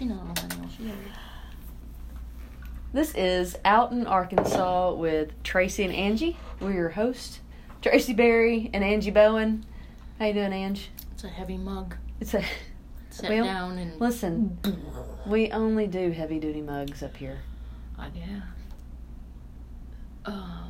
She's not a millennial. Old. This is Out in Arkansas with Tracy and Angie. We're your hosts, Tracy Berry and Angie Bowen. How you doing, Angie? It's a heavy mug. It's a Sit Well, down and listen. We only do heavy duty mugs up here. I guess. Um,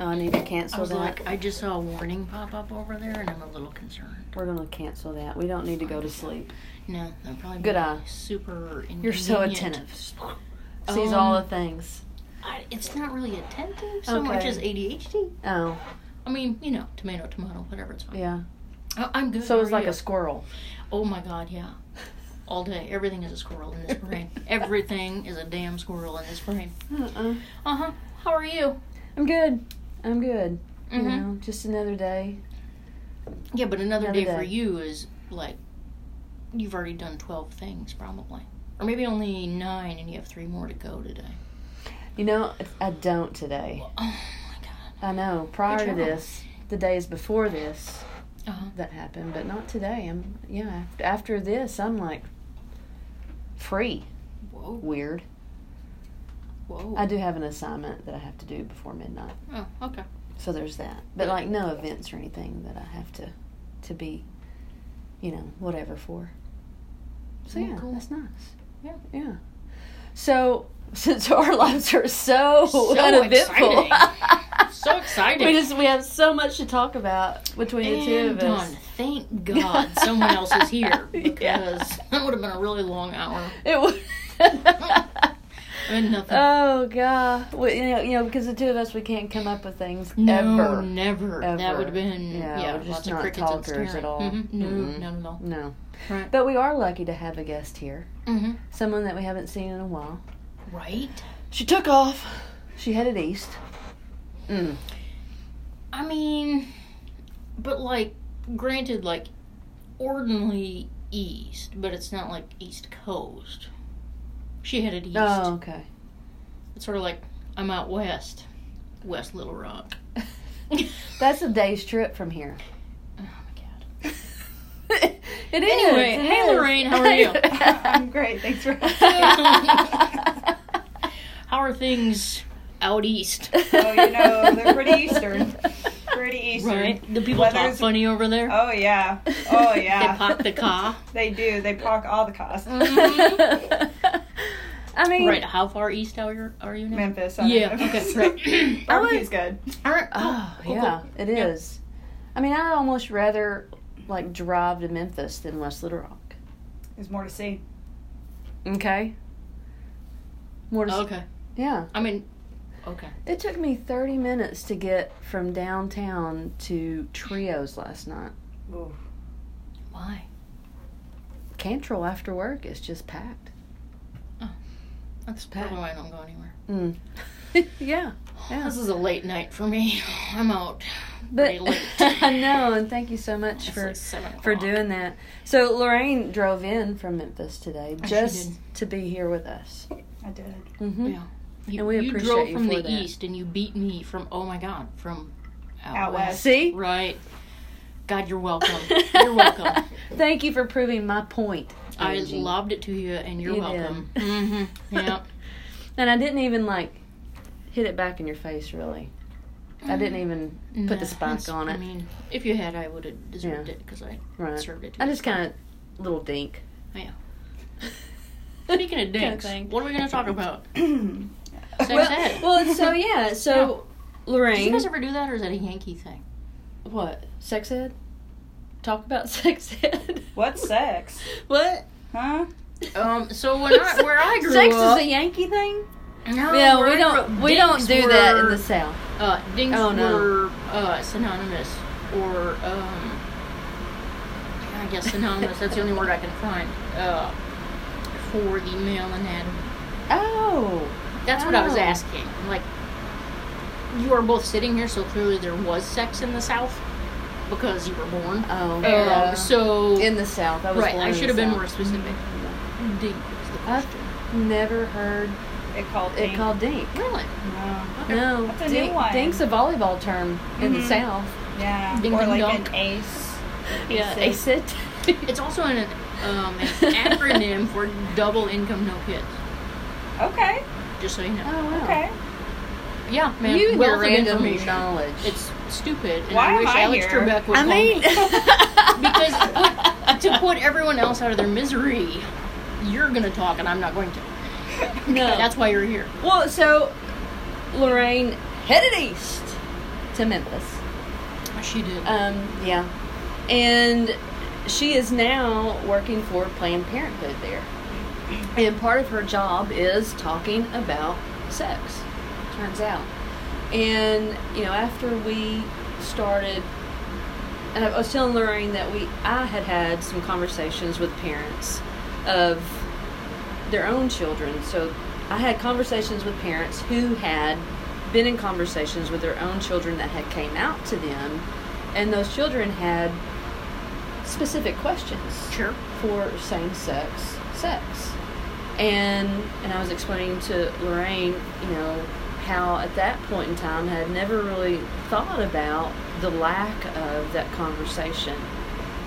Oh, I need to I cancel was that. like, I just saw a warning pop up over there, and I'm a little concerned. We're gonna cancel that. We don't need to go to sleep. No, that'd probably be Good eye. super. You're so attentive. Sees all Um, the things. I, it's not really attentive so much Okay. as ADHD. Oh, I mean, you know, tomato, tomato, whatever. It's fine. yeah. I, I'm good. So how it's are like you? a squirrel. Oh my god, yeah. All day, everything is a squirrel in this brain. everything is a damn squirrel in this brain. Uh-uh. Uh huh. How are you? I'm good. I'm good. You Mhm. know, just another day. Yeah, but another, Another day, for you is like you've already done twelve things probably, or maybe only nine, and you have three more to go today. You know, I don't today. Oh my god. I know. Prior to this, the days before this, Uh huh. that happened, but not today. I'm yeah. After, after this, I'm like free. Whoa. Weird. Whoa. I do have an assignment that I have to do before midnight, Oh, okay. so there's that. But like no events or anything that I have to to be, you know, whatever for. So Oh, yeah, cool. that's nice. Yeah. Yeah. So since our lives are so, So uneventful, So exciting. we just we have so much to talk about between the two and of us. Thank God someone else is here Yeah. because that would have been a really long hour. It was. And nothing. oh god, we, you know, you know, because the two of us, we can't come up with things no, ever. never. That would have been Yeah, yeah, we're just lots not crickets talkers at all. Mhm. No, Mm-mm. not at all. No, Right. but we are lucky to have a guest here, Mm-hmm. someone that we haven't seen in a while. Right. She took off. She headed east. Mm. I mean, but like, granted, like, ordinarily east, but it's not like East Coast. She headed east. Oh, okay. It's sort of like I'm out west, West Little Rock. That's a day's trip from here. Oh my god. it is. Anyway, it hey, is. Lorraine, how are you? I'm great. Thanks for asking. How are things out east? oh, you know, they're pretty eastern. Pretty eastern. Right? Do people talk funny over there? Oh yeah. Oh yeah. They pop the car. They do. They park all the costs. I mean, Right, how far east are you, are you now? Memphis. I'm in Yeah, Memphis. okay, right. Barbecue's good. Alright, Oh, cool, yeah, cool. it Yeah. I mean, I'd almost rather like drive to Memphis than West Little Rock. There's more to see. Okay. More to s- Okay. Yeah. I mean, okay. It took me 30 minutes to get from downtown to Trios last night. Ooh. Why? Cantrell after work is just packed. That's probably why I don't go anywhere. Mm. yeah. Yeah. This is a late night for me. I'm out. But. I know, and thank you so much It's for like for doing that. So Lorraine drove in from Memphis today she just to be here with us. I did. hmm Yeah. You, And we you appreciate drove you from for the that. east and you beat me from, oh my god, from out, Out west. west. See? Right. God, you're welcome. You're welcome. Thank you for proving my point. I Angie. lobbed it to you and you're You welcome. hmm Yeah. And I didn't even like hit it back in your face. Really, I didn't even put the Nah, spike on it. I mean, if you had, I would have deserved Yeah. it because I right. served it to I you. just kind of little dink. Yeah. Speaking of dicks, thing. what are we going to talk about? Sex well, ed. well, so yeah, so Lorraine Did you guys ever do that, or is that a Yankee thing? what sex ed? Talk about sex ed. What's sex? what? Huh? Um, so when I, where I grew sex up, is a Yankee thing. no, yeah, we don't grew we don't dinks do that in the South. Uh, dinks Oh, no. were uh, synonymous, or um, I guess synonymous. that's the only word I can find uh, for the male anatomy. Oh, That's what I was Oh. asking. Like, you are both sitting here, so clearly there was sex in the South because you were born. oh, Um, so in the South. I was right, born I should have been South. more specific. Dink was the I've never heard It called. it dink. called dink. Really? No. Okay. No, That's a new one. dink's a volleyball term in the Mhm. South. Yeah. Ding, or like dunk. an ace. Yeah, Ace ace it. It's also an um, an acronym for double income no kids. Okay. Just so you know. Oh, wow. Okay. Yeah, man. You and wealth your of random knowledge. It's stupid, and Why I am wish I Alex here? Trebek would I mean, me. because to put everyone else out of their misery, you're gonna talk, and I'm not going to. no. That's why you're here. well, so Lorraine headed east to Memphis. She did. Um, yeah, and she is now working for Planned Parenthood there. And part of her job is talking about sex. Turns out, and you know, after we started, and I was telling Lorraine that we, I had had some conversations with parents of their own children. So I had conversations with parents who had been in conversations with their own children that had came out to them, and those children had specific questions sure. for same-sex sex. And and I was explaining to Lorraine, you know, how at that point in time I had never really thought about the lack of that conversation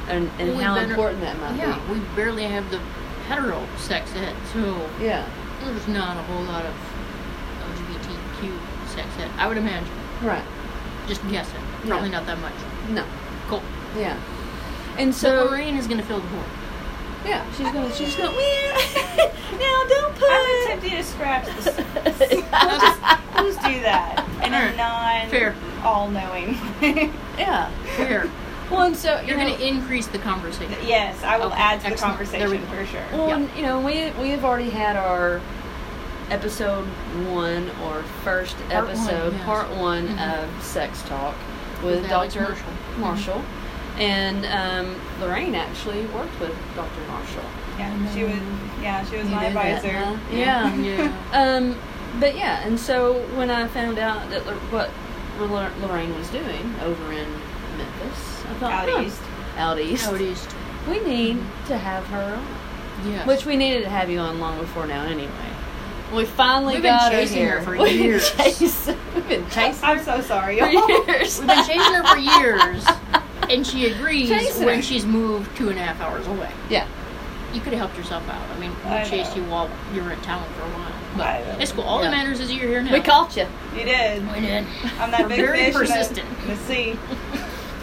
and, and Well, how better- important that might Yeah, we barely have the hetero sex ed, so. Yeah. there's not a whole lot of LGBTQ sex ed. I would imagine. Right. Just guessing. Probably not that much. No. Cool. Yeah. And So so Lorraine is gonna fill the void. Yeah, she's gonna she's gonna now don't put I'm tempted to scratch this. We'll just, we'll just do that in Alright. a non Fair. all knowing. yeah. Fair. Well, and so You're you know, gonna increase the conversation. yes, I will Okay, add to the excellent. There we conversation go. for sure. Well, Yeah. and, you know, we we have already had our episode one or first Part one, episode, yes. part one Mhm. of Sex Talk with, With Dr. Marshall. Marshall. And um, Lorraine actually worked with Dr. Marshall. Yeah, she was. Yeah, she was You my knew that, advisor. huh? Yeah. Yeah. Um, but yeah, and so when I found out that what Lorraine was doing over in Memphis, I thought, Out huh, east. out east, Out east. we need to have her on. Yes. Which we needed to have you on long before now, anyway. We finally We've been got chasing her her here. for We've been years. chasing- We've been chasing I'm so sorry, y'all. years. We've been chasing her for years, and she agrees Chasing when her. she's moved two and a half hours away. yeah. You could have helped yourself out. I mean, we I chased know. you while you were in town for a while. But it's cool. All Yeah. that matters is you're here now. We caught you. You did. We did. I'm that We're big very fish persistent. in the, in sea.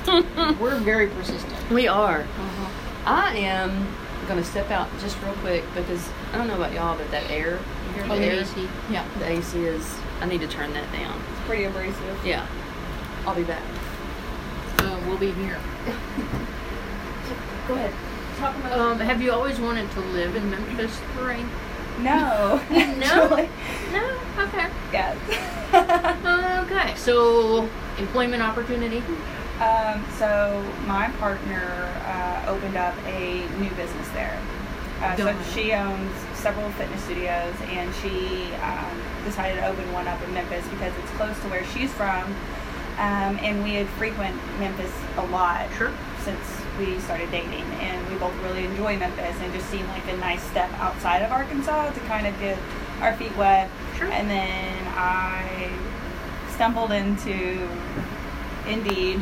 We're very persistent. We are. Uh-huh. I am going to step out just real quick because I don't know about y'all, but that air, you hear Oh, the the air? AC. Yeah. The AC is, I need to turn that down. It's pretty abrasive. Yeah. I'll be back. Uh, we'll be here. Go ahead. Talk about Um, have you always wanted to live in Memphis, Lorraine? No. No? No. Okay. Yes. Okay. So, employment opportunity. um, so my partner uh, opened up a new business there. Uh, so she owns several fitness studios, and she um, decided to open one up in Memphis because it's close to where she's from. Um, and we had frequent Memphis a lot Sure. since we started dating, and we both really enjoy Memphis, and just seemed like a nice step outside of Arkansas to kind of get our feet wet. Sure. And then I stumbled into Indeed.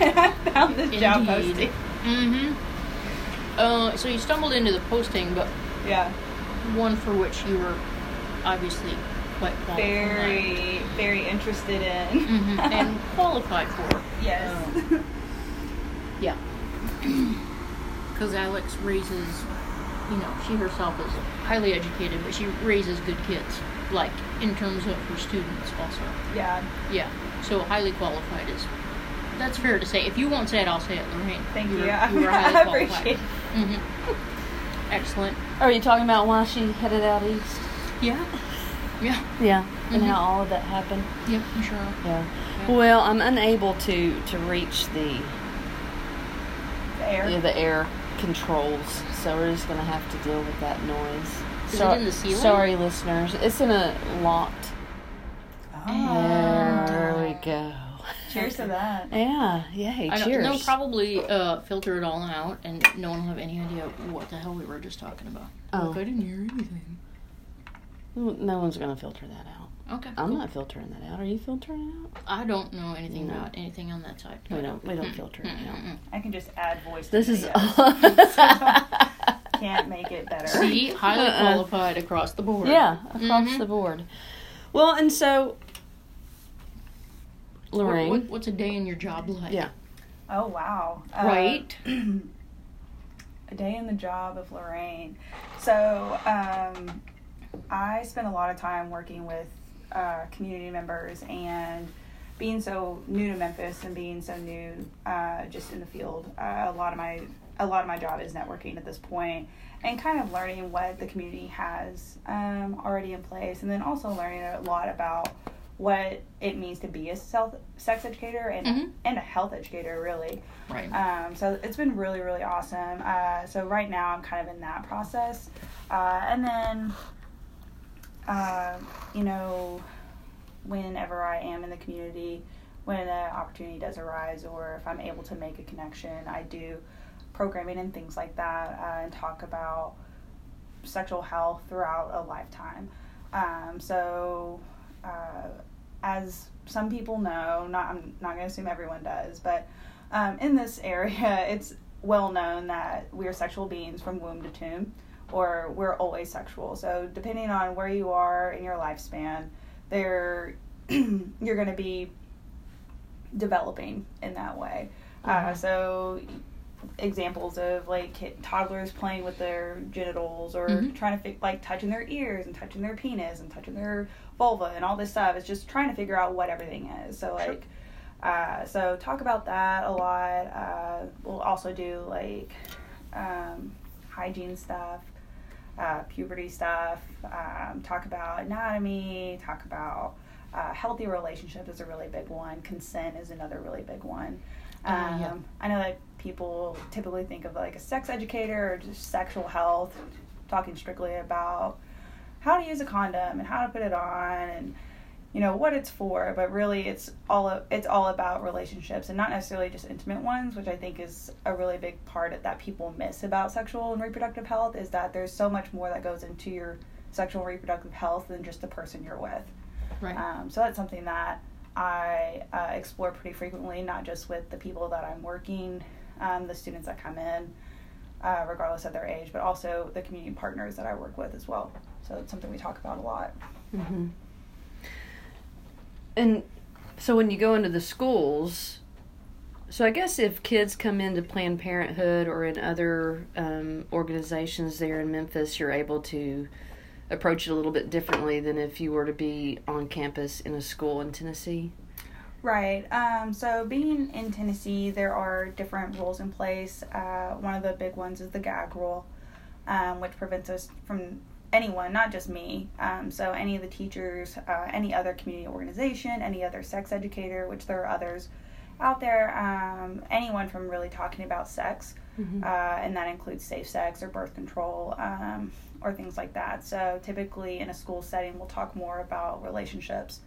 and I found this job Indeed. posting. Mm-hmm. Uh, so you stumbled into the posting, but Yeah, one for which you were obviously quite qualified. very, very interested in. hmm and qualified for. yes. Um, yeah. Because Alex raises, you know, she herself is highly educated, but she raises good kids, like in terms of her students also. yeah. Yeah. So highly qualified is. That's fair to say. If you won't say it, I'll say it, Lorraine. Thank you. were- I you were highly I qualified. appreciate. it. hmm Excellent. Are you talking about why she headed out east? Yeah. Yeah. Yeah. And Mhm. how all of that happened? Yep. I'm sure. Yeah. Yeah. Well, I'm unable to to reach the The air. yeah, the air controls, so we're just gonna have to deal with that noise. Is it in the ceiling? Sorry, listeners. It's in a locked. Oh. There we go. Cheers to that. Yeah. Yay. I know, cheers. they'll probably uh, filter it all out, and no one will have any idea what the hell we were just talking about. Oh. Like, I didn't hear anything. No one's gonna filter that out. Okay. I'm cool. not filtering that out. Are you filtering out? I don't know anything No. about anything on that side. We don't. We don't filter it out. I can just add voice. to This is. videos. can't make it better. See, highly Uh-uh. qualified across the board. Yeah, across Mhm. the board. Well, and so Lorraine, what- what's a day in your job like? Yeah. Oh wow! Uh, Right. a day in the job of Lorraine. So um, I spend a lot of time working with uh, community members and being so new to Memphis and being so new uh, just in the field. Uh, a lot of my a lot of my job is networking at this point and kind of learning what the community has um, already in place and then also learning a lot about what it means to be a self, sex educator and, Mhm. and a health educator really Right. um, so it's been really, really awesome. Uh, so right now I'm kind of in that process. Uh, and then, uh, you know, whenever I am in the community, when an opportunity does arise or if I'm able to make a connection, I do programming and things like that uh, and talk about sexual health throughout a lifetime. Um, so, uh, as some people know, not I'm not going to assume everyone does, but um, in this area, it's well known that we are sexual beings from womb to tomb, or we're always sexual. So depending on where you are in your lifespan, there you're going to be developing in that way. Uh, Mhm. so examples of like kid, toddlers playing with their genitals or Mhm. trying to fi- like touching their ears and touching their penis and touching their vulva and all this stuff it's just trying to figure out what everything is so Sure. like uh, so talk about that a lot uh, we'll also do like um, hygiene stuff uh, puberty stuff um, talk about anatomy talk about uh, healthy relationship is a really big one consent is another really big one um, Uh, yeah. I know that people typically think of like a sex educator or just sexual health, talking strictly about how to use a condom and how to put it on and you know what it's for. But really, it's all it's all about relationships and not necessarily just intimate ones, which I think is a really big part that people miss about sexual and reproductive health is that there's so much more that goes into your sexual and reproductive health than just the person you're with. Right. Um, so that's something that I uh, explore pretty frequently, not just with the people that I'm working, um, the students that come in, uh, regardless of their age, but also the community partners that I work with as well. So it's something we talk about a lot. hmm And so when you go into the schools, so I guess if kids come into Planned Parenthood or in other um, organizations there in Memphis, you're able to approach it a little bit differently than if you were to be on campus in a school in Tennessee. Right. Um, so being in Tennessee, there are different rules in place. Uh, one of the big ones is the gag rule, um, which prevents us from anyone, not just me. Um, so any of the teachers, uh, any other community organization, any other sex educator, which there are others out there, um, anyone from really talking about sex, Mm-hmm. uh, and that includes safe sex or birth control um, or things like that. So typically in a school setting, we'll talk more about relationships,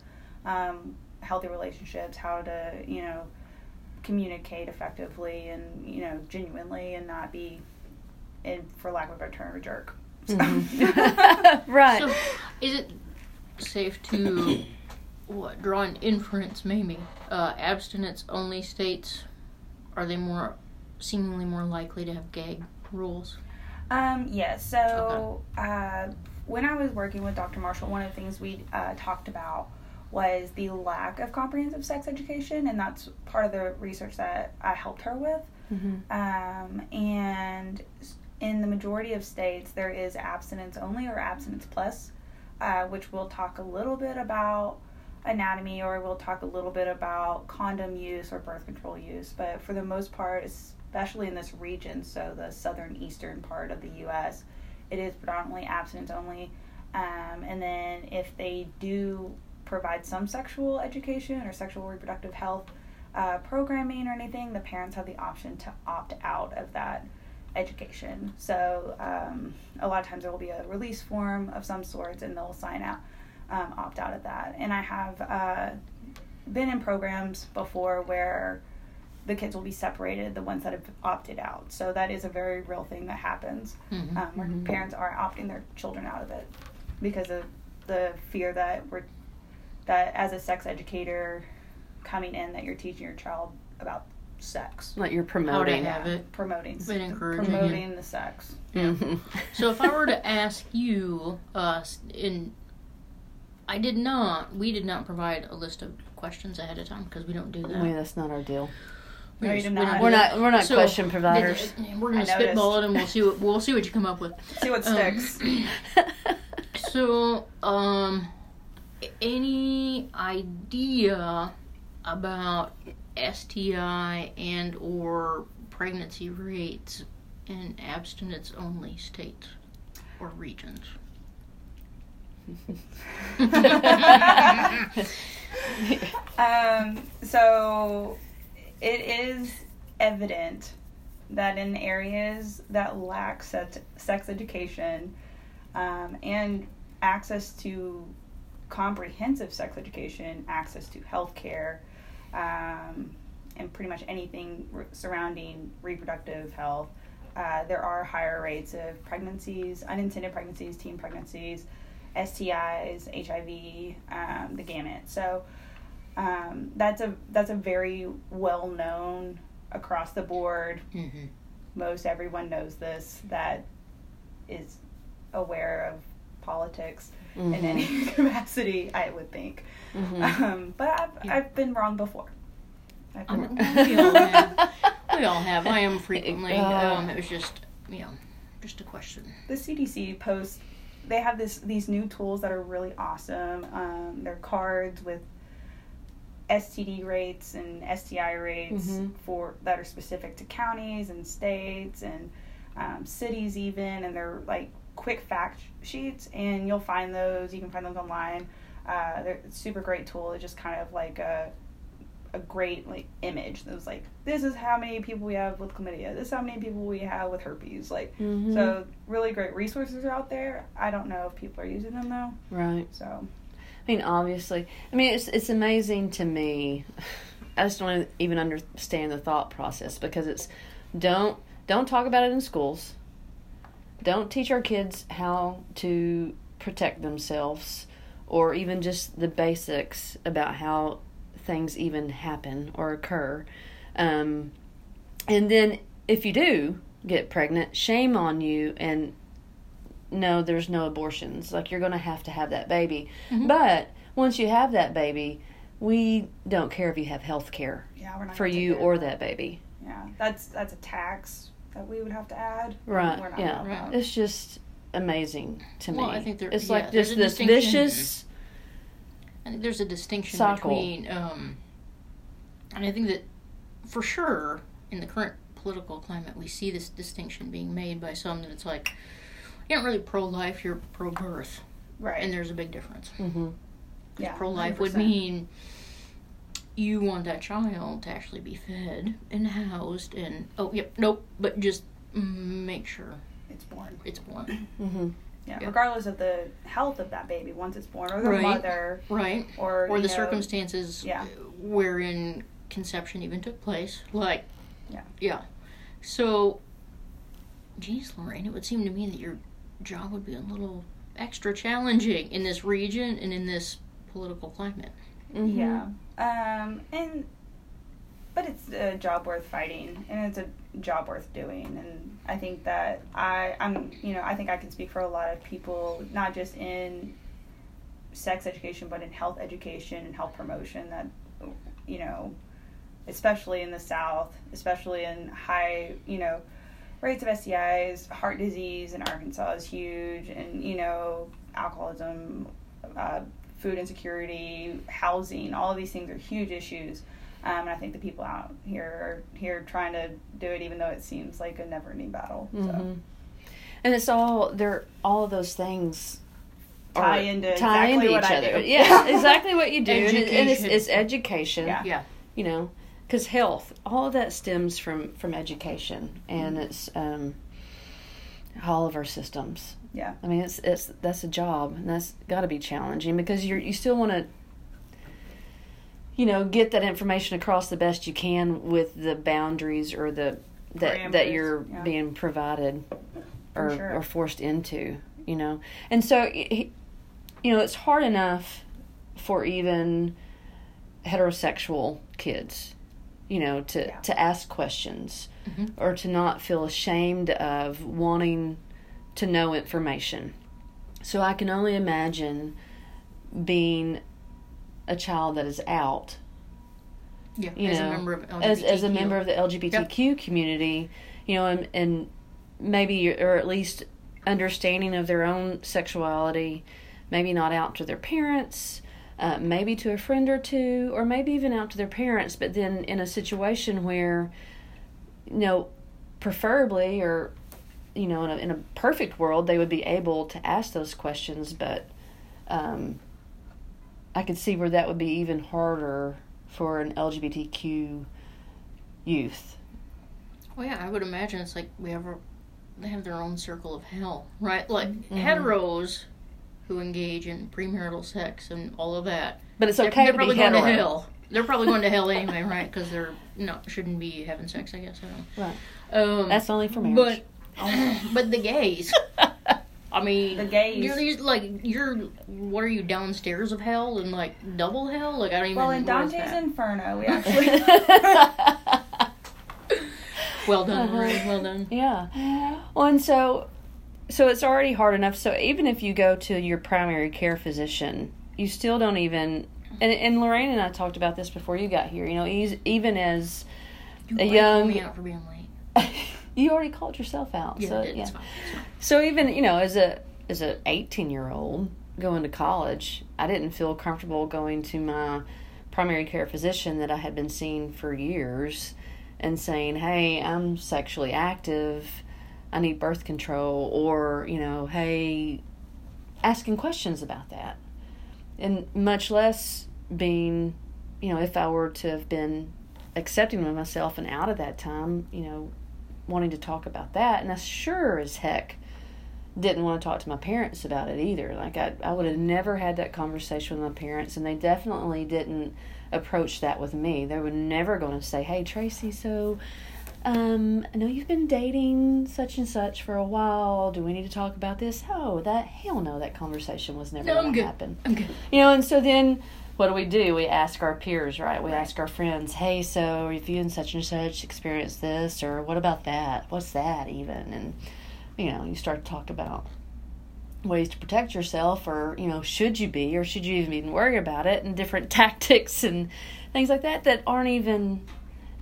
um, healthy relationships, how to you know communicate effectively and you know genuinely, and not be, in for lack of a better term, a jerk. So- Mhm. right. So, is it safe to what draw an inference? Maybe uh, abstinence only states are they more seemingly more likely to have gag rules? Um, yes. So uh, when I was working with Dr. Marshall, one of the things we uh, talked about was the lack of comprehensive sex education, and that's part of the research that I helped her with. hmm Um, and in the majority of states, there is abstinence only or abstinence plus, uh, which we'll talk a little bit about anatomy or we'll talk a little bit about condom use or birth control use. But for the most part, especially in this region, so the southern eastern part of the U.S., it is predominantly abstinence only. Um, and then if they do provide some sexual education or sexual reproductive health uh, programming or anything, the parents have the option to opt out of that education. So um, a lot of times there will be a release form of some sorts, and they'll sign out, um, opt out of that. And I have uh, been in programs before where the kids will be separated, the ones that have opted out. So that is a very real thing that happens, Mhm. um, where Mhm. parents are opting their children out of it because of the fear that we're that as a sex educator coming in that you're teaching your child about sex, Like you're promoting. How to promoting. have it. promoting, Been encouraging it. promoting the sex. Mhm. So if I were to ask you, uh, in, I did not. We did not provide a list of questions ahead of time because we don't do that. I mean, that's not our deal. We no, just, not. We are not. that. We're not So, question providers. We're gonna spitball it and we'll see what we'll see what you come up with. See what Um, sticks. So, um, any idea about STI and or pregnancy rates in abstinence only states or regions? Um, so it is evident that in areas that lack sex, sex education um, and access to comprehensive sex education, access to health care, um, and pretty much anything re- surrounding reproductive health, uh, there are higher rates of pregnancies, unintended pregnancies, teen pregnancies, STIs, HIV, um, the gamut. So um, that's a that's a very well known across the board. Mm-hmm. Most everyone knows this that is aware of politics in Mhm. any capacity. I would think, Mhm. um, but I've Yeah. I've been wrong before. I've been mean, wrong. we all have. We all have. I am frequently. Uh. Um, it was just, you know, just a question. the CDC posts they have this these new tools that are really awesome. Um, they're cards with STD rates and STI rates Mhm. for that are specific to counties and states and um, cities even, and they're like quick fact sheets, and you'll find those. You can find those online. Uh, they're a super great tool. It's just kind of like a a great like image. It was like this is how many people we have with chlamydia. This is how many people we have with herpes. Like Mhm. so, really great resources are out there. I don't know if people are using them though. right. So I mean, obviously. I mean, it's it's amazing to me. I just don't even understand the thought process because it's don't don't talk about it in schools. Don't teach our kids how to protect themselves or even just the basics about how things even happen or occur. Um, and then if you do get pregnant, shame on you and no, there's no abortions. Like you're going to have to have that baby. Mhm. But once you have that baby, we don't care if you have health care yeah, for you or of that baby. Yeah, that's that's a tax that we would have to add. Right, We're not yeah. Right. It's just amazing to Well, me. I think there- it's yeah, like there's just a this distinction. vicious. I think there's a distinction Cycle. between, um, and I think that for sure in the current political climate, we see this distinction being made by some that it's like, you're not really pro life, you're pro birth. Right. And there's a big difference. hmm yeah, Pro life would 100%. mean you want that child to actually be fed and housed and, oh, yep, nope, but just make sure it's born. it's born. hmm Yeah, Yeah. regardless of the health of that baby once it's born, or the Right. mother, Right? or Or the know, circumstances yeah. wherein conception even took place. Like, Yeah. Yeah. So, geez, Lorraine, it would seem to me that your job would be a little extra challenging in this region and in this political climate. hmm Yeah. Um, and but it's a job worth fighting, and it's a job worth doing. And I think that I, I'm, you know, I think I can speak for a lot of people, not just in sex education, but in health education and health promotion. That, you know, especially in the South, especially in high, you know, rates of STIs, heart disease in Arkansas is huge, and you know, alcoholism, uh, food insecurity, housing, all of these things are huge issues. Um, and I think the people out here are here trying to do it, even though it seems like a never-ending battle. So hmm And it's all they're all of those things tie are- into tie exactly into what each I other. do. Yeah, exactly what you do, and, and it's, Education. it's education. Yeah. Yeah. you know because health all of that stems from from education and Mm-hmm. it's um all of our systems Yeah. i mean it's it's that's a job and that's got to be challenging because you're you still want to you know get that information across the best you can with the boundaries or the that that you're yeah. being provided or sure. or forced into you know and so y- y- you know it's hard enough for even heterosexual kids you know, to Yeah. to ask questions Mhm. or to not feel ashamed of wanting to know information. So I can only imagine being a child that is out Yeah, you as know, a member of LGBTQ. as as a member of the LGBTQ community, you know, and, and maybe or at least understanding of their own sexuality, maybe not out to their parents, uh, maybe to a friend or two, or maybe even out to their parents, but then in a situation where, you know, preferably or you know, in a, in a perfect world, they would be able to ask those questions, but um, I could see where that would be even harder for an LGBTQ youth. Well, yeah, I would imagine it's like we have a, they have their own circle of hell, right? Like Mm-hmm. heteros who engage in premarital sex and all of that. But it's They're- okay they're, to probably be going hetero. to hell. They're probably going to hell anyway, right? Because they're no shouldn't be having sex. I guess I don't. Right. Um, That's only for marriage. but but the gays. I mean, The gays. You're these, like you're. What are you downstairs of hell and like double hell? Like I don't even. Well, in Dante's? Inferno, we actually Well done, Uh-huh. Marie. Well done. Yeah. Well, and so, so it's already hard enough. So even if you go to your primary care physician, you still don't even. And, and Lorraine and I talked about this before you got here. You know, eas- even as You A young- call me out for being late. you already called yourself out. Yeah, so did. yeah. It's fine. It's fine. So even you know, as a as a eighteen year old going to college, I didn't feel comfortable going to my primary care physician that I had been seeing for years and saying, "Hey, I'm sexually active. I need birth control," or you know, "Hey," asking questions about that, and much less being, you know, if I were to have been accepting of myself and out at that time, you know, wanting to talk about that, and I sure as heck didn't want to talk to my parents about it either. Like I, I would have never had that conversation with my parents, and they definitely didn't approach that with me. They were never going to say, "Hey, Tracy, so." Um, I know you've been dating such and such for a while. Do we need to talk about this? Oh, that hell no, that conversation was never No, going to happen. I'm good. You know, and so then what do we do? We ask our peers, right? We ask our friends, hey, so if you and such and such experienced this, or what about that? What's that even? And, you know, you start to talk about ways to protect yourself, or, you know, should you be, or should you even worry about it, and different tactics and things like that that aren't even,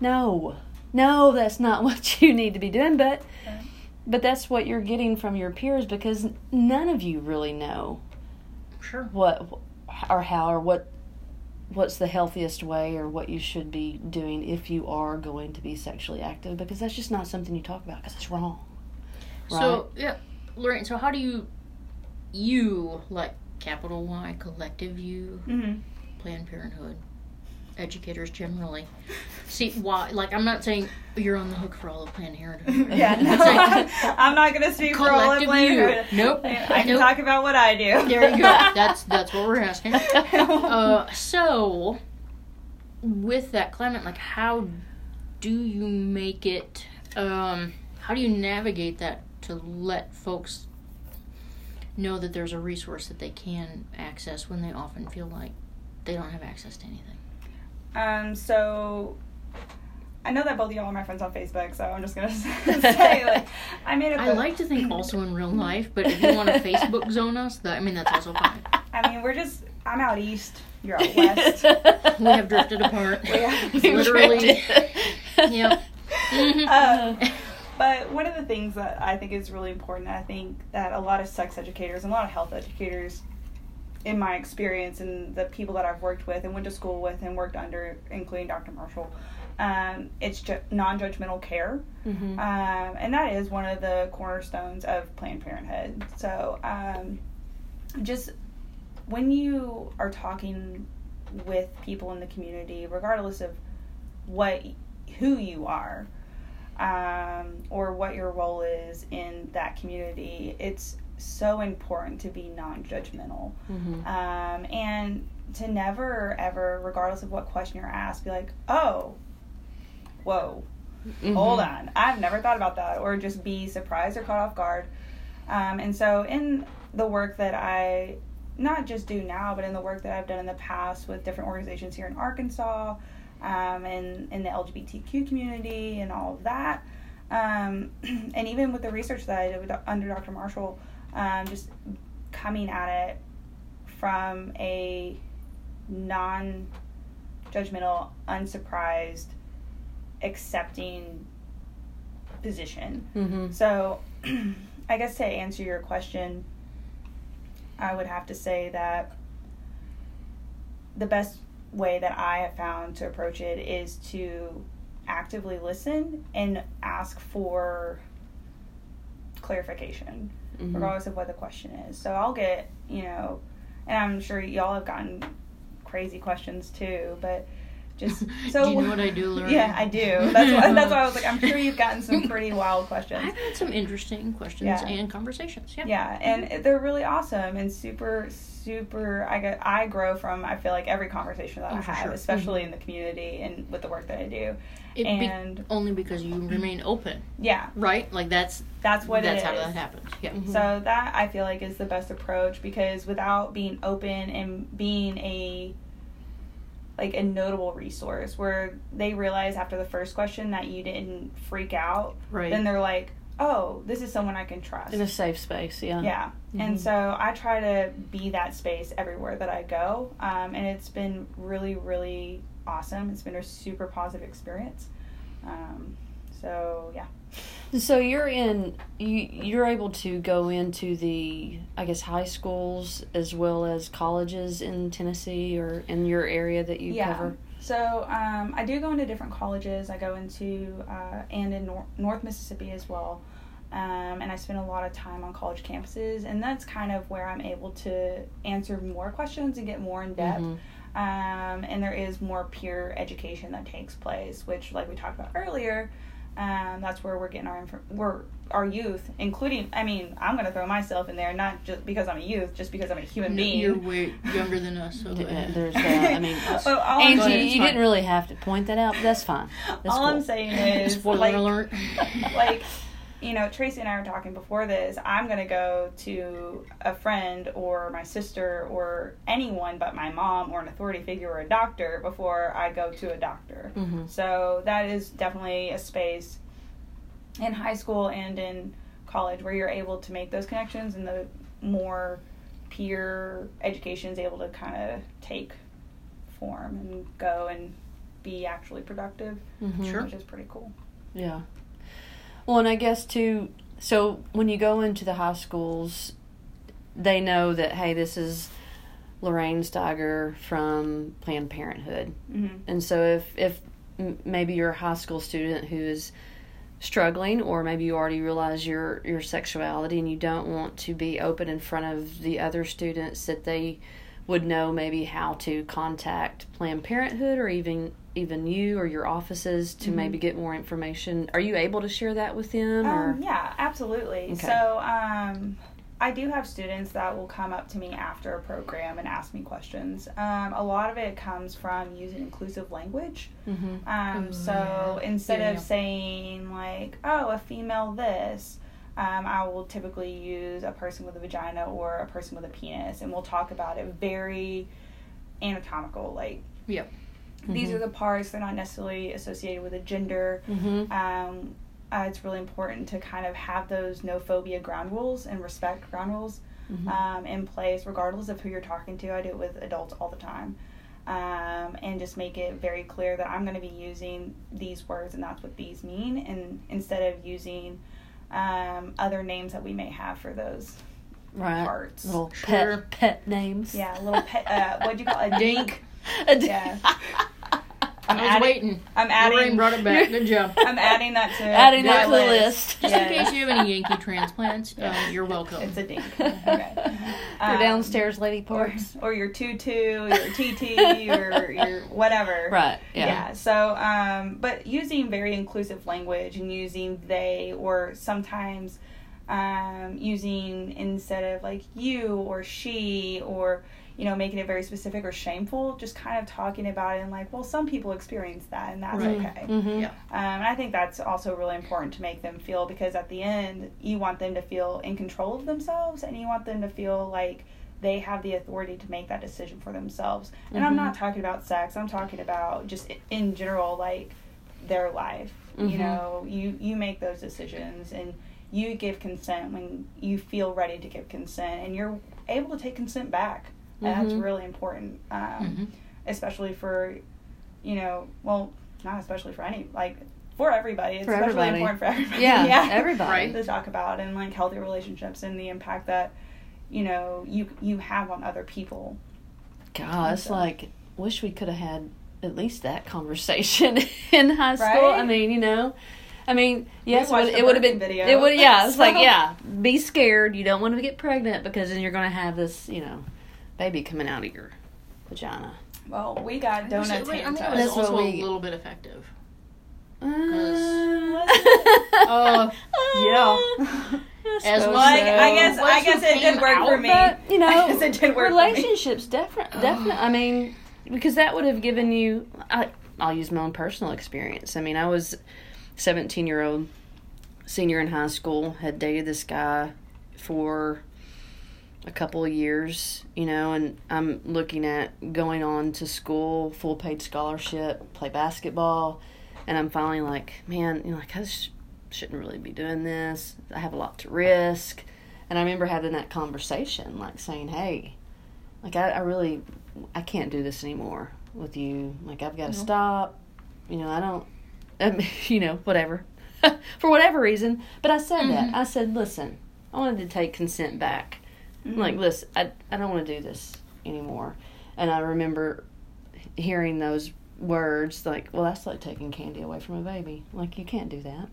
no, no, that's not what you need to be doing, but. Right. But that's what you're getting from your peers because none of you really know Sure. what or how or what what's the healthiest way or what you should be doing if you are going to be sexually active because that's just not something you talk about because it's wrong. Right? So yeah, Lorraine. So how do you, you like capital Y collective you, Mhm. Planned Parenthood, educators generally, see why? Like I'm not saying you're on the hook for all of Planned Parenthood. right? Yeah, I'm no, I'm not gonna speak for all of Planned you. Parenthood. Nope. I can Nope. talk about what I do. There you go. That's that's what we're asking. Uh, so, with that climate, like, how do you make it? Um, how do you navigate that to let folks know that there's a resource that they can access when they often feel like they don't have access to anything? Um, so I know that both of y'all are my friends on Facebook, so I'm just gonna say like I made a. I like to think also in real life, but if you want to Facebook zone us, that I mean that's also fine. I mean, we're just. I'm out east. You're out west. We have drifted apart. Yeah. Literally. drifted. Yep. Mhm. Um, But one of the things that I think is really important, I think that a lot of sex educators and a lot of health educators, in my experience and the people that I've worked with and went to school with and worked under, including Dr. Marshall, um, it's ju- non-judgmental care, Mhm. um, and that is one of the cornerstones of Planned Parenthood. So, um, just when you are talking with people in the community, regardless of what who you are, um, or what your role is in that community, it's so important to be non-judgmental Mhm. um, and to never ever regardless of what question you're asked be like oh whoa hold Mhm. on i've never thought about that or just be surprised or caught off guard um, and so in the work that i not just do now but in the work that i've done in the past with different organizations here in arkansas um, and in the LGBTQ community and all of that. Um, and even with the research that I did with, under Dr. Marshall, um, just coming at it from a non judgmental, unsurprised, accepting position. Mm-hmm. So, I guess to answer your question, I would have to say that the best way that I have found to approach it is to actively listen and ask for clarification, Mhm. regardless of what the question is. So I'll get, you know, and I'm sure y'all have gotten crazy questions too, but just so do you know what I do, Lauren? yeah, I do. That's why. That's why I was like, I'm sure you've gotten some pretty wild questions. I've had some interesting questions Yeah. and conversations. Yeah. Yeah, and mm-hmm. they're really awesome and super, super. I get, I grow from. I feel like every conversation that Oh, I have, sure. especially mm-hmm. in the community and with the work that I do. It be- and only because you mm-hmm. remain open, yeah, right? Like that's that's what that's it how is. that happens. Yeah. Mhm. So that I feel like is the best approach because without being open and being a like a notable resource where they realize after the first question that you didn't freak out, Right. then they're like, "Oh, this is someone I can trust." In a safe space, yeah. Yeah. And Mhm. so I try to be that space everywhere that I go. Um, and it's been really, really awesome. It's been a super positive experience. Um, so, yeah. So you're in you you're able to go into the I guess high schools as well as colleges in Tennessee or in your area that you yeah. cover. So um, I do go into different colleges. I go into, uh, and in Nor- North Mississippi as well. Um, and I spend a lot of time on college campuses. And that's kind of where I'm able to answer more questions and get more in depth. Mhm. um, and there is more peer education that takes place, which, like we talked about earlier, um, that's where we're getting our inf- we're our youth, including. I mean, I'm gonna throw myself in there, not just because I'm a youth, just because I'm a human No, being. You're way younger than us. So go Yeah, ahead. There's that. I mean, uh, Oh, all Angie, saying- you didn't really have to point that out, but that's fine. That's all I'm saying is, Spoiler like, alert. like you know tracy and i were talking before this i'm going to go to a friend or my sister or anyone but my mom or an authority figure or a doctor before i go to a doctor Mhm. so that is definitely a space in high school and in college where you're able to make those connections and the more peer education is able to kind of take form and go and be actually productive Mhm. Sure. which is pretty cool Yeah. Well, and I guess too. So when you go into the high schools, they know that hey, this is Lorraine Steiger from Planned Parenthood, hmm and so if if maybe you're a high school student who is struggling, or maybe you already realize your your sexuality and you don't want to be open in front of the other students that they would know maybe how to contact Planned Parenthood or even even you or your offices to Mhm. maybe get more information. Are you able to share that with them or Um, yeah, absolutely. Okay. So, um, I do have students that will come up to me after a program and ask me questions. Um, a lot of it comes from using inclusive language. Mhm. Um, Ooh, so instead Yeah, of yeah. saying like, "Oh, a female this," um, I will typically use a person with a vagina or a person with a penis, and we'll talk about it very anatomical. Like, Yep. these are the parts; they're not necessarily associated with a gender Mhm. um, uh, it's really important to kind of have those no phobia ground rules and respect ground rules Mhm. um, in place, regardless of who you're talking to. I do it with adults all the time. Um, and just make it very clear that I'm going to be using these words and that's what these mean, and instead of using um, other names that we may have for those right. parts. Little Sure. pet pet names. Yeah, little pet. Uh, what'd you call it? A dink? A d- Yeah. I was adding- waiting. I'm Lorraine adding. brought it back. Good job. I'm adding that to Adding my that to the list. Just Yeah. in case you have any Yankee transplants, uh, you're welcome. It's a dink. Okay. Your Um, downstairs lady or, parts. or your tutu, your TT, your your whatever. Right. Yeah. Yeah. So, um, but using very inclusive language and using they or sometimes um, using instead of like you or she or you know making it very specific or shameful, just kind of talking about it and like, well, some people experience that and that's Right. okay. Mhm. Yeah. Um, and I think that's also really important to make them feel because at the end, you want them to feel in control of themselves and you want them to feel like they have the authority to make that decision for themselves. And I'm not talking about sex. I'm talking about just in general, like their life. You Mhm. know, you you make those decisions and you give consent when you feel ready to give consent, and you're able to take consent back. And that's really important, um, Mhm. especially for, you know, well, not especially for any like for everybody. It's For especially everybody. important for everybody. Yeah, yeah. everybody. Right. to talk about and like healthy relationships and the impact that you know you you have on other people. God, it's So- like wish we could have had at least that conversation in high school. I mean, you know, I mean, yes, it would, it would have been. video. It would, yeah. It's like, yeah, be scared. You don't want to get pregnant because then you're going to have this, you know, baby coming out of your vagina. Well, we got donuts I mean, handed to it was That's what also we- a little bit effective. Uh, Uh, yeah. As suppose Like so. I guess I guess it didn't work for me. But you know, I guess it didn't work for me. relationships different. Definitely. I mean, because that would have given you. I, I'll use my own personal experience. I mean, I was seventeen year old senior in high school. Had dated this guy for a couple of years, you know, and I'm looking at going on to school, full paid scholarship, play basketball, and I'm finally like, man, you know, like I sh- shouldn't really be doing this. I have a lot to risk. And I remember having that conversation, like saying, "Hey, like I, I really, I can't do this anymore with you. Like I've got to stop. You know, I don't, um, you know, whatever, for whatever reason. But I said that. I said, listen, I wanted to take consent back. I'm like, listen, I, I don't want to do this anymore. And I remember hearing those words, like, well, that's like taking candy away from a baby. Like you can't do that.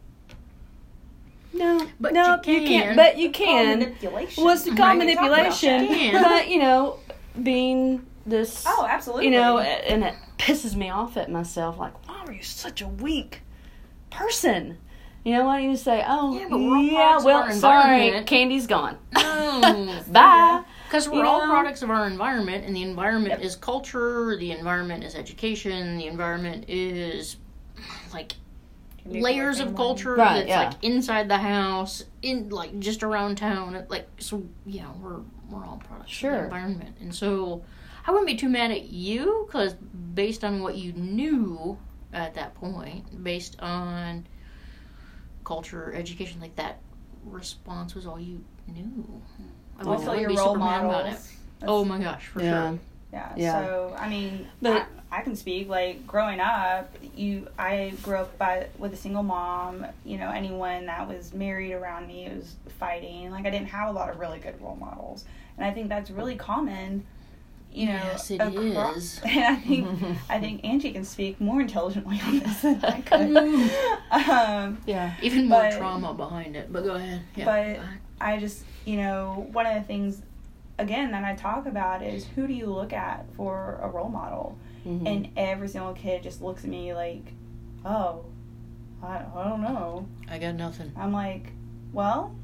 No, But no, you you can. can't. But you can manipulation. was to call Right. manipulation, but you know, being this, Oh, absolutely. you know, and it pisses me off at myself. Like, why are you such a weak person? You know, why don't you say, "Oh, Yeah, but we're all yeah, well, sorry, candy's gone. Mm, no. Bye." Because we're You all know? products of our environment, and the environment Yep. is culture, the environment is education, the environment is like layers of culture Right, that's yeah. like inside the house, in like just around town. Like so, yeah, we're we're all products of Sure. the environment, and so I wouldn't be too mad at you because based on what you knew at that point, based on culture, education, like that response was all you knew. Hmm. I wouldn't- Also, wouldn't your be role super about models. it. That's- Oh my gosh, for Yeah. sure. Yeah. Yeah. So I mean, But- I, I can speak. Like growing up, you I grew up by with a single mom. You know, anyone that was married around me was fighting. Like I didn't have a lot of really good role models, and I think that's really common. You know, Yes, it across- is. And I think I think Angie can speak more intelligently on this than I could. um, Yeah. Even more But- trauma behind it. But go ahead. Yeah. But I just, you know, one of the things, again, that I talk about is who do you look at for a role model? Mhm. And every single kid just looks at me like, oh, I, I don't know. I got nothing. I'm like, well,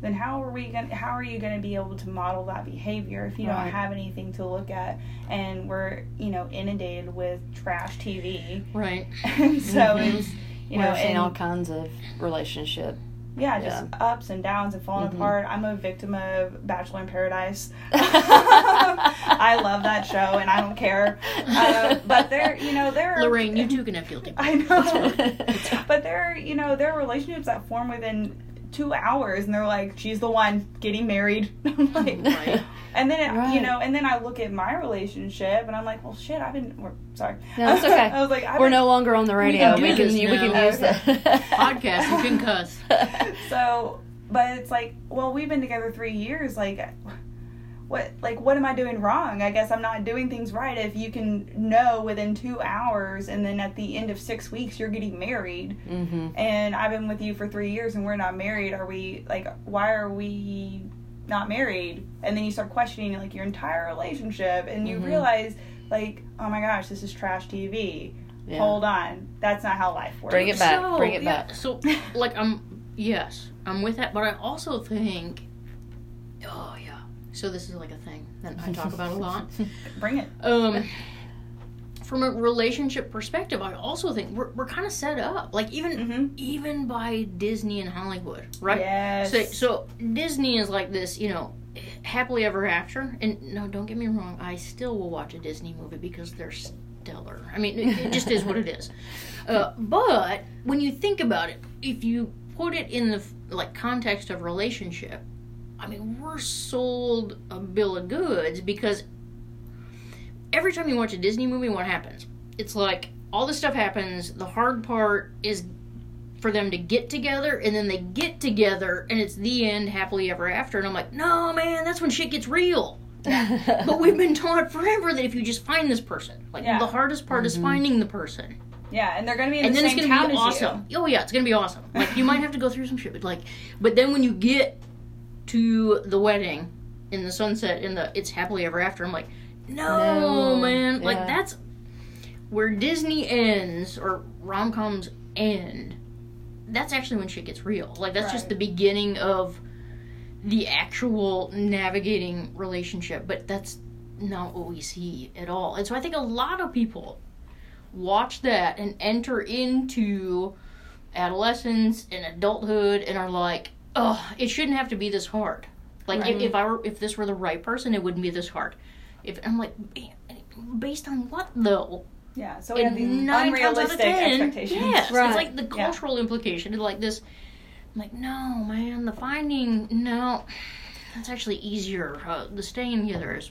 then how are we going to how are you going to be able to model that behavior if you Right. don't have anything to look at and we're you know inundated with trash tv Right. and so Mhm. it's you know We're and- all kinds of relationship. yeah, just ups and downs and falling Mhm. apart. I'm a victim of Bachelor in Paradise. I love that show, and I don't care. Uh, but there, you know, there are Lorraine, you too can have guilty. I know, but there, are, you know, there are relationships that form within two hours, and they're like, she's the one getting married. I'm like, Right. and then it, you know, and then I look at my relationship, and I'm like, well, shit, I've been we're, sorry, No, it's okay. I was like, I've We're been, no longer on the radio. can We can, we can use the Podcast, you can cuss. so but it's like well we've been together three years like what like what am i doing wrong i guess i'm not doing things right if you can know within two hours and then at the end of six weeks you're getting married hmm and i've been with you for three years and we're not married are we like why are we not married and then you start questioning like your entire relationship and you Mhm. realize like oh my gosh this is trash tv Yeah. hold on that's not how life works Bring it back. So, Bring it yeah, back. So, like, I'm yes, I'm with that, but I also think, oh yeah. So this is like a thing that I talk about a lot. bring it Um, from a relationship perspective, I also think we're we're kind of set up, like even mm-hmm. even by Disney and Hollywood, right? yes So, so Disney is like this, you know, happily ever after. And no, don't get me wrong, I still will watch a Disney movie because they're stellar. I mean, it, it just is what it is. Uh, but when you think about it, if you put it in the like context of relationship, I mean, we're sold a bill of goods because every time you watch a Disney movie, what happens? It's like all this stuff happens. The hard part is for them to get together, and then they get together, and it's the end, happily ever after. And I'm like, no, man, that's when shit gets real. but we've been taught forever that if you just find this person, like Yeah. the hardest part is mm-hmm. finding the person, Yeah, and they're going to be in and the then it's same gonna town be awesome. Oh yeah, it's gonna be awesome. Like you might have to go through some shit, but like, but then when you get to the wedding in the sunset in the it's happily ever after, I'm like, no, No, man, like that's where Disney ends or rom coms end. That's actually when shit gets real. Like that's just the beginning of the actual navigating relationship, but that's not what we see at all. And so I think a lot of people watch that and enter into adolescence and adulthood and are like, oh, it shouldn't have to be this hard. Like Right. if, if I were if this were the right person, it wouldn't be this hard. If I'm like, based on what though? Yeah, so we have And these nine times out of unrealistic ten, expectations. yes, Right. it's like the Yeah. cultural implication. It's like this. I'm like, no, man, the finding, no, that's actually easier. Uh, the staying together is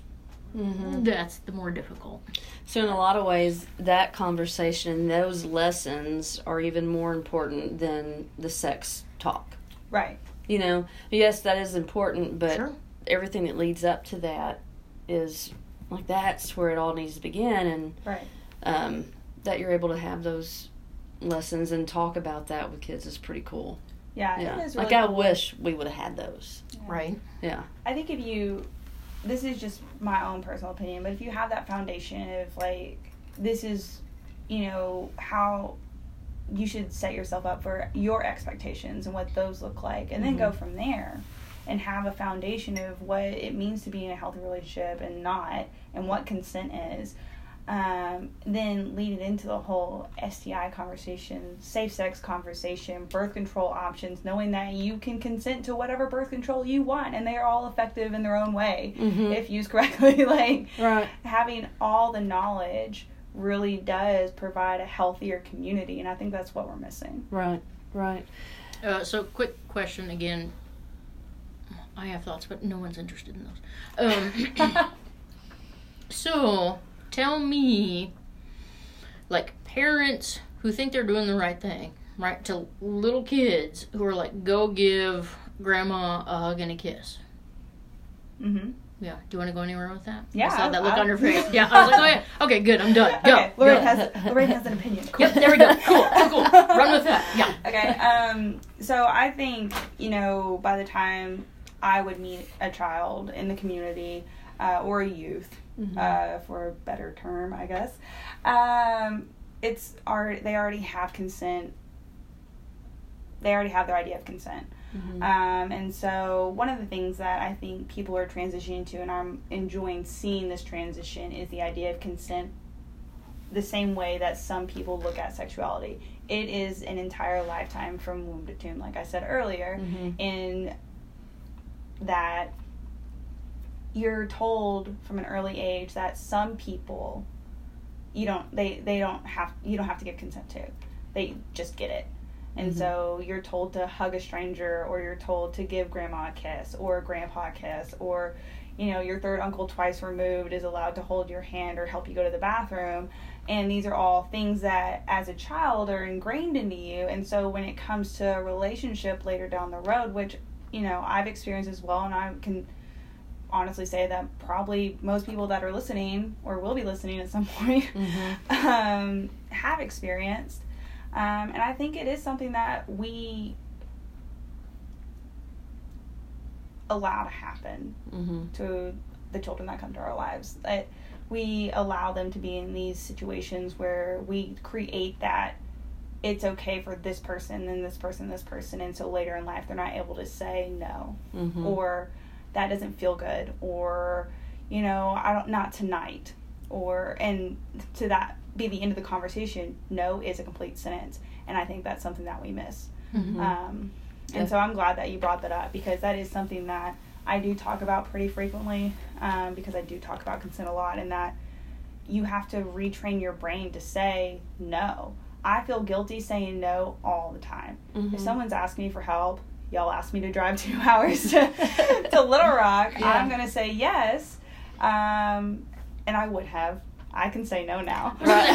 hmm that's the more difficult. So, in a lot of ways, that conversation, those lessons are even more important than the sex talk. Right. You know, yes, that is important, but Sure. everything that leads up to that is like that's where it all needs to begin, and Right. um, that you're able to have those lessons and talk about that with kids is pretty cool. Yeah, Yeah, it is really like I cool. wish we would have had those. Right. Yeah. I think if you, this is just my own personal opinion, but if you have that foundation of like, this is, you know, how you should set yourself up for your expectations and what those look like, and then go from there and have a foundation of what it means to be in a healthy relationship and not, and what consent is. Um, then lead it into the whole STI conversation, safe sex conversation, birth control options, knowing that you can consent to whatever birth control you want and they are all effective in their own way Mhm. if used correctly. like Right. having all the knowledge really does provide a healthier community, and I think that's what we're missing. Right. Right. Uh, so, quick question again. I have thoughts, but no one's interested in those. Um, so, tell me, like, parents who think they're doing the right thing, right, to little kids who are like, go give grandma a hug and a kiss. Mm-hmm. Yeah. Do you want to go anywhere with that? Yeah, I saw that look I- on her face. Yeah. I was like, oh, yeah. Okay, good. I'm done. Go. Okay, Lorraine has Lorraine has an opinion. Cool. Yep, there we go. Cool, cool, cool. Run with that. Yeah. okay. Um. So I think you know by the time I would meet a child in the community uh, or a youth, uh, for a better term, I guess, um, it's already they already have consent. They already have their idea of consent. Mhm. Um, and so, one of the things that I think people are transitioning to, and I'm enjoying seeing this transition, is the idea of consent the same way that some people look at sexuality. It is an entire lifetime from womb to tomb, like I said earlier, Mhm. in that you're told from an early age that some people you don't they they don't have you don't have to give consent to they just get it and Mhm. so you're told to hug a stranger or you're told to give grandma a kiss or grandpa a kiss or you know your third uncle twice removed is allowed to hold your hand or help you go to the bathroom and these are all things that as a child are ingrained into you and so when it comes to a relationship later down the road which you know i've experienced as well and i can honestly say that probably most people that are listening or will be listening at some point Mhm. um, have experienced um, and i think it is something that we allow to happen Mhm. to the children that come to our lives. That we allow them to be in these situations where we create that it's okay for this person and this person, this person, and so later in life they're not able to say no Mhm. or that doesn't feel good or you know I don't not tonight or and to that be the end of the conversation. No is a complete sentence, and I think that's something that we miss. Mhm. Um, Yeah. and so I'm glad that you brought that up because that is something that I do talk about pretty frequently um, because I do talk about consent a lot, and that you have to retrain your brain to say no. I feel guilty saying no all the time. Mhm. If someone's asking me for help, y'all asked me to drive two hours to, to Little Rock, Yeah. I'm going to say yes. Um, and I would have. I can say no now. Right.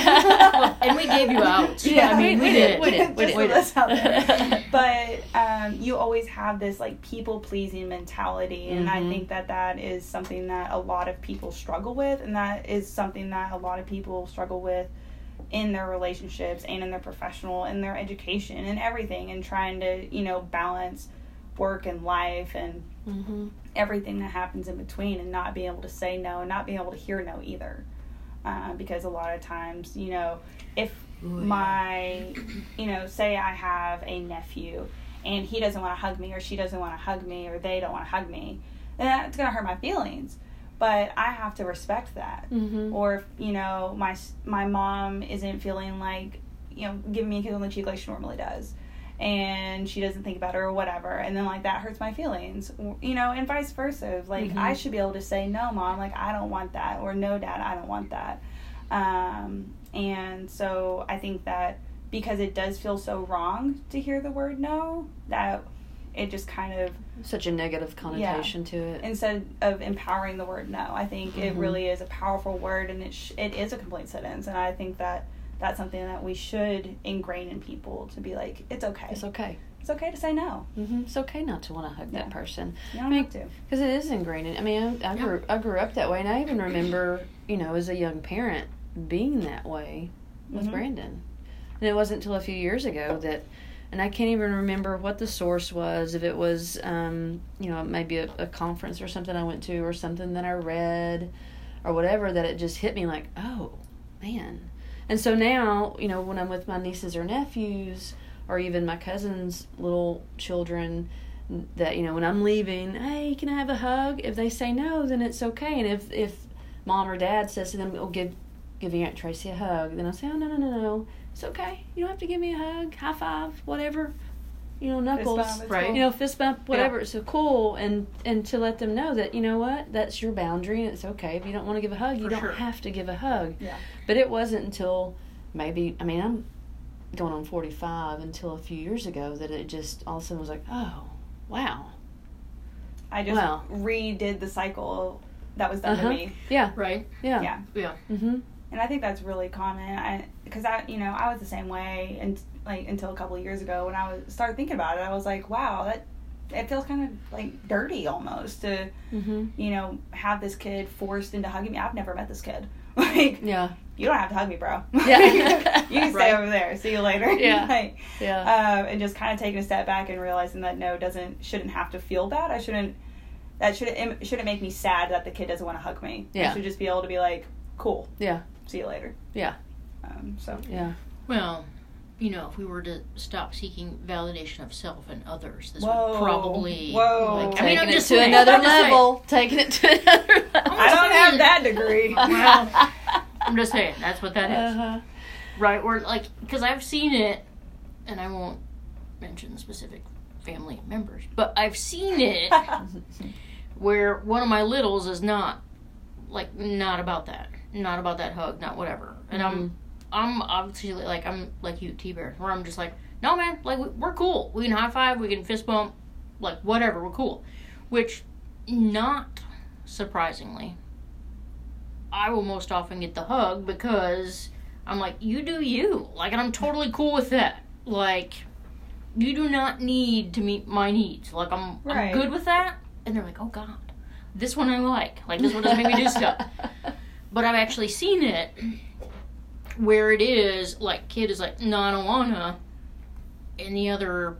and we gave you out. Yeah, I mean, we, we did. did, we did, we did. out there. but um, you always have this like people pleasing mentality, and I Mhm. think that that is something that a lot of people struggle with, and that is something that a lot of people struggle with in their relationships and in their professional and their education and everything, and trying to you know balance work and life and hmm everything that happens in between and not being able to say no and not being able to hear no either uh, because a lot of times you know if Ooh, yeah. my you know say i have a nephew and he doesn't want to hug me or she doesn't want to hug me or they don't want to hug me then that's going to hurt my feelings. But i have to respect that. Hmm or if you know my my mom isn't feeling like you know giving me a kiss on the cheek like she normally does and she doesn't think about it or whatever and then like that hurts my feelings you know and vice versa like Mhm. i should be able to say no mom like i don't want that or no dad i don't want that um, and so i think that because it does feel so wrong to hear the word no that it just kind of Such a negative connotation to it. instead of empowering the word no i think it Mhm. really is a powerful word and it, sh- it is a complete sentence and i think that that's something that we should ingrain in people to be like it's okay It's okay. it's okay to say no hmm It's okay not to want to hug that person you don't I mean, have to because it is ingrained. In, I mean, I, I grew I grew up that way, and I even remember, you know, as a young parent, being that way with Mhm. Brandon. And it wasn't until a few years ago that, and I can't even remember what the source was. If it was, um, you know, maybe a, a conference or something I went to, or something that I read, or whatever, that it just hit me like, oh, man. And so now, you know, when I'm with my nieces or nephews, or even my cousins' little children, that you know, when I'm leaving, hey, can I have a hug? If they say no, then it's okay. And if if mom or dad says to them, "Oh, give give aunt Tracy a hug," then I say, "Oh no, no, no, no, it's okay. You don't have to give me a hug, high five, whatever." You know, knuckles, bump, right. cool. you know, fist bump, whatever. It's so cool, and and to let them know that you know what, that's your boundary, and it's okay if you don't want to give a hug. You For don't sure. have to give a hug. Yeah. But it wasn't until maybe I mean I'm going on 45 until a few years ago that it just all of a sudden was like, oh, wow, i just Wow. redid the cycle that was done Uh-huh. to me yeah, Right? yeah, yeah Yeah. mm-hmm. and i think that's really common i because i you know i was the same way and like until a couple of years ago when i was started thinking about it i was like wow that it feels kind of like dirty almost to Mm-hmm. you know, have this kid forced into hugging me. I've never met this kid. Like, yeah, you don't have to hug me, bro. Yeah. you can stay Right. over there. See you later. Yeah. like, yeah, um, and just kind of taking a step back and realizing that no doesn't shouldn't have to feel bad. I shouldn't. That shouldn't shouldn't make me sad that the kid doesn't want to hug me. Yeah. I should just be able to be like, cool. Yeah. See you later. Yeah. Um, so yeah, Well, you know, if we were to stop seeking validation of self and others, this Whoa. would probably. Whoa. Like, I mean, I'm it just to saying, another I'm just saying. level, taking it to another level. I don't have that degree. Well, I'm just saying that's what that is, Uh-huh. right? Or like, because I've seen it, and I won't mention specific family members, but I've seen it where one of my littles is not like not about that, not about that hug, not whatever, and I'm I'm obviously like I'm like you, T Bear, where I'm just like, no man, like we- we're cool. We can high five, we can fist bump, like whatever, we're cool. Which, not surprisingly, I will most often get the hug because I'm like, you do you, like, and I'm totally cool with that. Like, you do not need to meet my needs. Like, I'm Right. I'm good with that. And they're like, oh god, this one I like. Like, this one doesn't make me do stuff but I've actually seen it where it is like kid is like no I don't wanna, and the other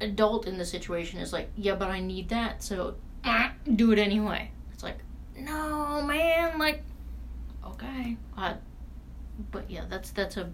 adult in the situation is like yeah but I need that so ah, do it anyway. It's like no man like okay I, but yeah that's that's a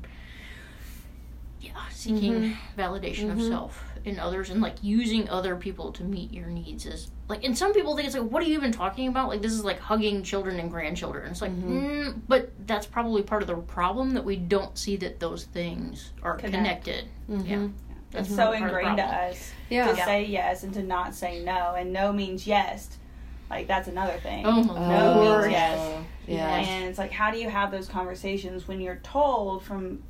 yeah seeking mm-hmm. validation of Mhm. self in others and like using other people to meet your needs is like and some people think it's like what are you even talking about like this is like hugging children and grandchildren it's like Mhm. mm, but that's probably part of the problem that we don't see that those things are Connect. connected Mhm. yeah It's That's so part of the ingrained to us Yeah. to say yes and to not say no. And no means yes. Like that's another thing. Oh my No lord. means yes. Yeah. And it's like, how do you have those conversations when you're told from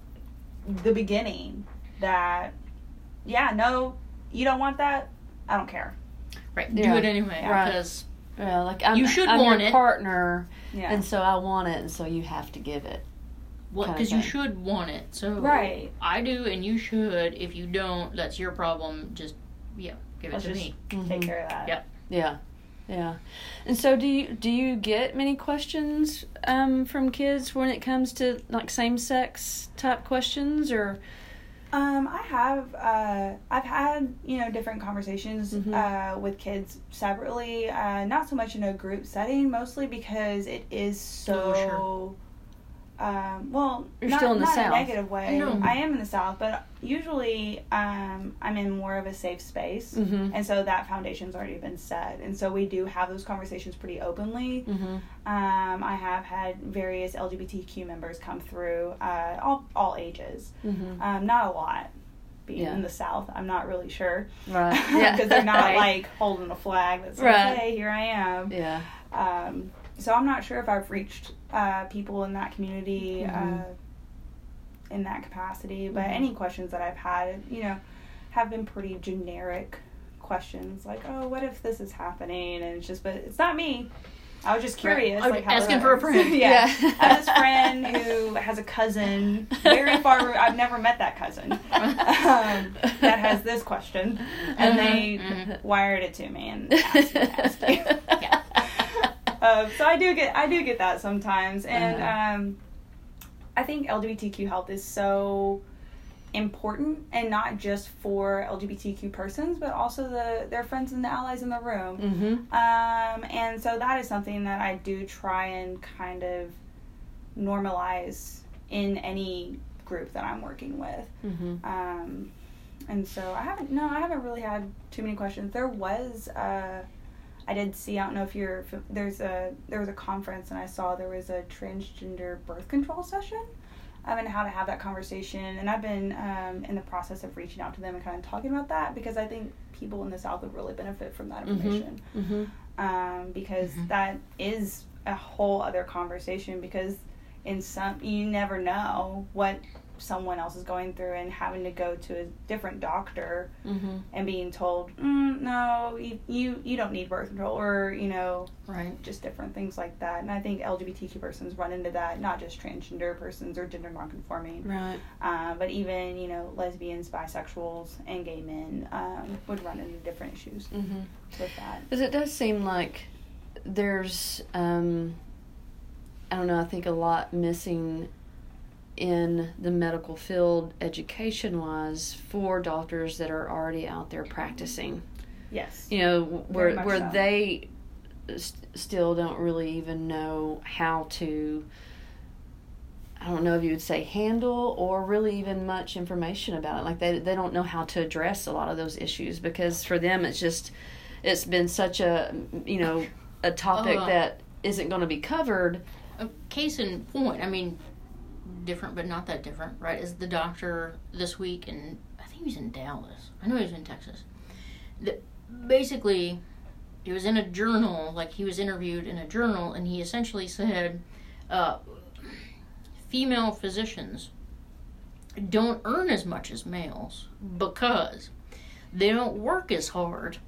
the beginning that, yeah, no, you don't want that? I don't care. Right. Yeah. Do it anyway Right. because Yeah, like I'm, You should I'm want your it. partner, Yeah. and so I want it, and so you have to give it. well, Kinda because you should want it. So Right. I do, and you should. If you don't, that's your problem. Just yeah, give it Let's to just me. take Mhm. care of that. Yep. Yeah, yeah. And so, do you do you get many questions um, from kids when it comes to like same sex type questions, or Um, I have. Uh, I've had you know different conversations Mhm. uh, with kids separately. Uh, not so much in a group setting, mostly because it is so. Oh, Um, well, You're not, still in the not South. a negative way. No. I am in the South, but usually um, I'm in more of a safe space, mm-hmm. and so that foundation's already been set, and so we do have those conversations pretty openly. Mm-hmm. Um, I have had various LGBTQ members come through, uh, all all ages. Mm-hmm. Um, not a lot. Being Yeah. in the South, I'm not really sure Right. because Yeah. they're not Right. like holding a flag that says, Right. "Hey, here I am." Yeah. Um, so I'm not sure if I've reached uh, people in that community Mhm. uh, in that capacity, but Mhm. any questions that I've had, you know, have been pretty generic questions like, "Oh, what if this is happening?" And it's just, but it's not me. I was just curious, Right. like how Asking for a friend. yeah. Yeah. I have this friend who has a cousin very far. I've never met that cousin um, that has this question, and they Mhm. wired it to me and asked me to ask you. Yeah. Uh, so I do get I do get that sometimes, and Uh-huh. um, I think LGBTQ health is so important, and not just for LGBTQ persons, but also the their friends and the allies in the room. mm-hmm. Um, and so that is something that I do try and kind of normalize in any group that I'm working with. Mm-hmm. Um, and so I haven't, no, I haven't really had too many questions. There was, uh, I did see, I don't know if you're, there's a, there was a conference and I saw there was a transgender birth control session. Um, and how to have that conversation. And I've been um, in the process of reaching out to them and kind of talking about that because I think people in the South would really benefit from that Mhm. information Mm-hmm. um, because Mhm. that is a whole other conversation because in some you never know what someone else is going through and having to go to a different doctor Mm-hmm. and being told mm, no you, you you don't need birth control or you know Right. just different things like that and i think lgbtq persons run into that not just transgender persons or gender nonconforming Right. uh, but even you know lesbians bisexuals and gay men um, would run into different issues Mm-hmm. with that Because it does seem like there's, um, I don't know, I think a lot missing in the medical field education wise for doctors that are already out there practicing. yes You know, where, where so. they st- still don't really even know how to. I don't know if you would say handle or really even much information about it. Like they they don't know how to address a lot of those issues because for them it's just it's been such a you know a topic Uh. that isn't going to be covered. A case in point. I mean, different, but not that different, right? Is the doctor this week, and I think he was in Dallas. I know he was in Texas. Basically, he was in a journal. Like he was interviewed in a journal, and he essentially said, uh, "Female physicians don't earn as much as males because they don't work as hard."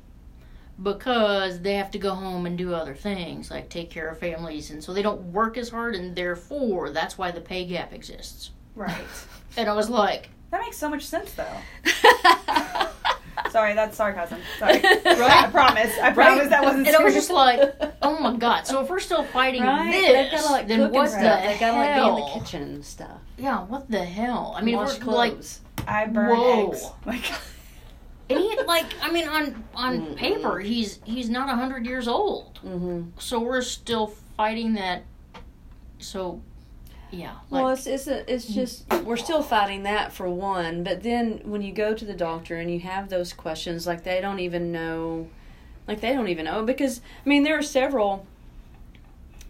Because they have to go home and do other things like take care of families and so they don't work as hard and therefore that's why the pay gap exists right and i was like That makes so much sense, though. Sorry, that's sarcasm. Sorry. Right? I promise. I promise that wasn't. and i was just like oh my god so if we're still fighting Right? this got to like then cook what and the stuff. They got to like be in the kitchen and stuff. yeah what the hell i mean Wash we're like. I burn Whoa. eggs. Like, and he like i mean on on Mm-mm. paper he's he's not 100 years old mm-hmm. so we're still fighting that so yeah like well, it's it's a, it's just we're still fighting that for one, but then when you go to the doctor and you have those questions, like they don't even know, like they don't even know because I mean there are several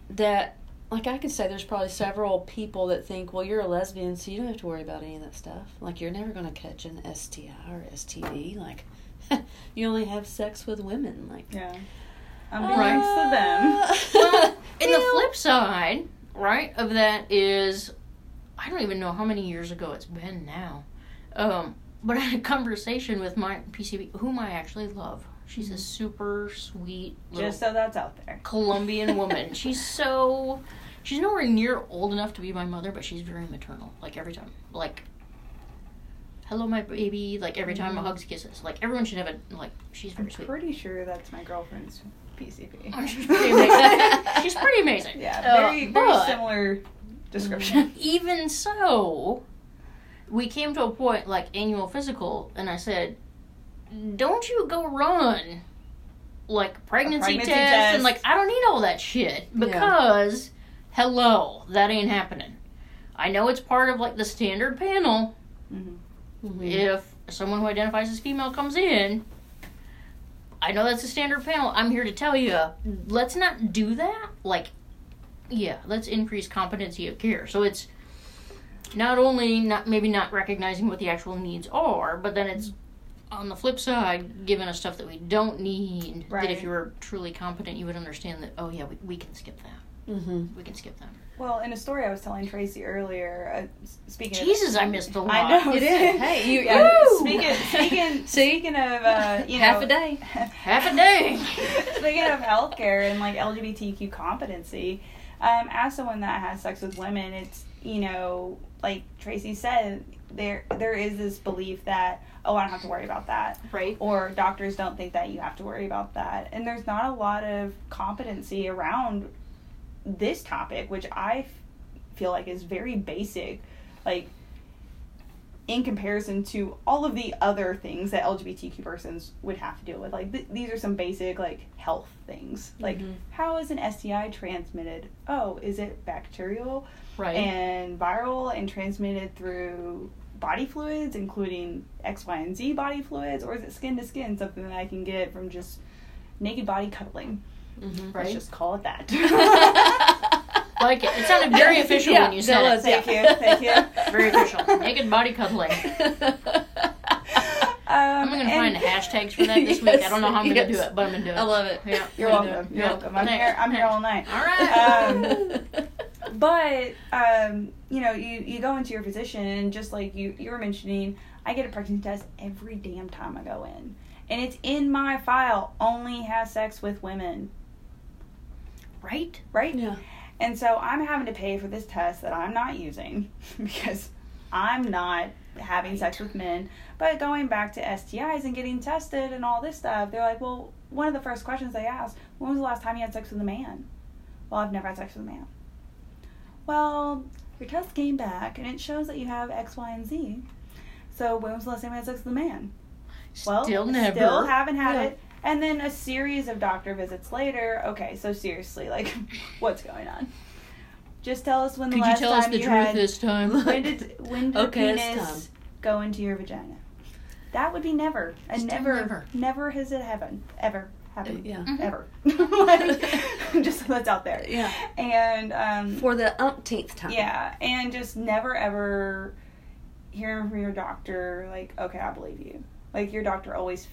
that like I could say there's probably several people that think, well, you're a lesbian, so you don't have to worry about any of that stuff. Like you're never going to catch an STI or STD. Like you only have sex with women. Like yeah. unbeknownst to them. Well, and the flip side, right, of that is, I don't even know how many years ago it's been now. Um, but I had a conversation with my PCP, whom I actually love. She's a super sweet Just so that's out there. Colombian woman. she's so, she's nowhere near old enough to be my mother, but she's very maternal. Like every time, like, hello, my baby. Like every time, hugs, kisses. Like everyone should have a like. She's I'm very sweet. pretty sure that's my girlfriend's PCP. Oh, she's pretty amazing. she's pretty amazing. Yeah, Uh, very very similar description. Even so, we came to a point like annual physical, and I said, "Don't you go run like pregnancy, pregnancy test, test. and like I don't need all that shit because hello, that ain't happening. I know it's part of like the standard panel. Mhm. If someone who identifies as female comes in." I know that's a standard panel. I'm here to tell you, let's not do that. Like, yeah, let's increase competency of care. So it's not only not maybe not recognizing what the actual needs are, but then it's on the flip side giving us stuff that we don't need. That if you were truly competent, you would understand that. Oh yeah, we, we can skip that. Mm-hmm. We can skip that. Well, in a story I was telling Tracy earlier, uh, s- speaking of Jesus, I missed a lot. I know. It is. Hey, you- Yeah, Woo! speaking speaking See? speaking of uh, you know Half a day. Half a day. speaking of healthcare and like LGBTQ competency, um, as someone that has sex with women, it's you know like Tracy said, there there is this belief that oh I don't have to worry about that, Right. or doctors don't think that you have to worry about that, and there's not a lot of competency around this topic, which I f- feel like is very basic, like in comparison to all of the other things that LGBTQ persons would have to deal with. Like th- these are some basic like health things. Like Mhm. how is an STI transmitted? Oh, is it bacterial Right. and viral and transmitted through body fluids, including X, Y, and Z body fluids, or is it skin to skin, something that I can get from just naked body cuddling? Mm-hmm. Let's just call it that. like it. It sounded very official Yeah, when you that said was, it. thank you, thank you. Very official. Naked body cuddling. I'm Um, gonna find and- hashtags for that this week. I don't know how I'm gonna do it, but I'm gonna do it. I love it. Yeah, You're welcome. You're Yeah. welcome. I'm Thanks. here. I'm here all night. All right. Um, But um, you know, you you go into your physician and just like you you were mentioning, I get a pregnancy test every damn time I go in, and it's in my file. Only has sex with women, right? right? yeah. And so I'm having to pay for this test that I'm not using because I'm not having sex with men. But going back to STIs and getting tested and all this stuff, they're like, well, one of the first questions they ask, when was the last time you had sex with a man? Well, I've never had sex with a man. Well, your test came back and it shows that you have X, Y, and Z. So when was the last time you had sex with a man? Well, Still never. Still haven't had Yeah. it. And then a series of doctor visits later. Okay, so seriously, like, what's going on? Just tell us when the Could you last tell us the you truth had. this time? When did when did Okay, penis go into your vagina? That would be never. And never, never. never has it happened. Ever happened. Yeah. Ever. like, just so that's out there. Yeah. And um, For the umpteenth time. yeah, and just never ever hearing from your doctor like, okay, I believe you. Like your doctor always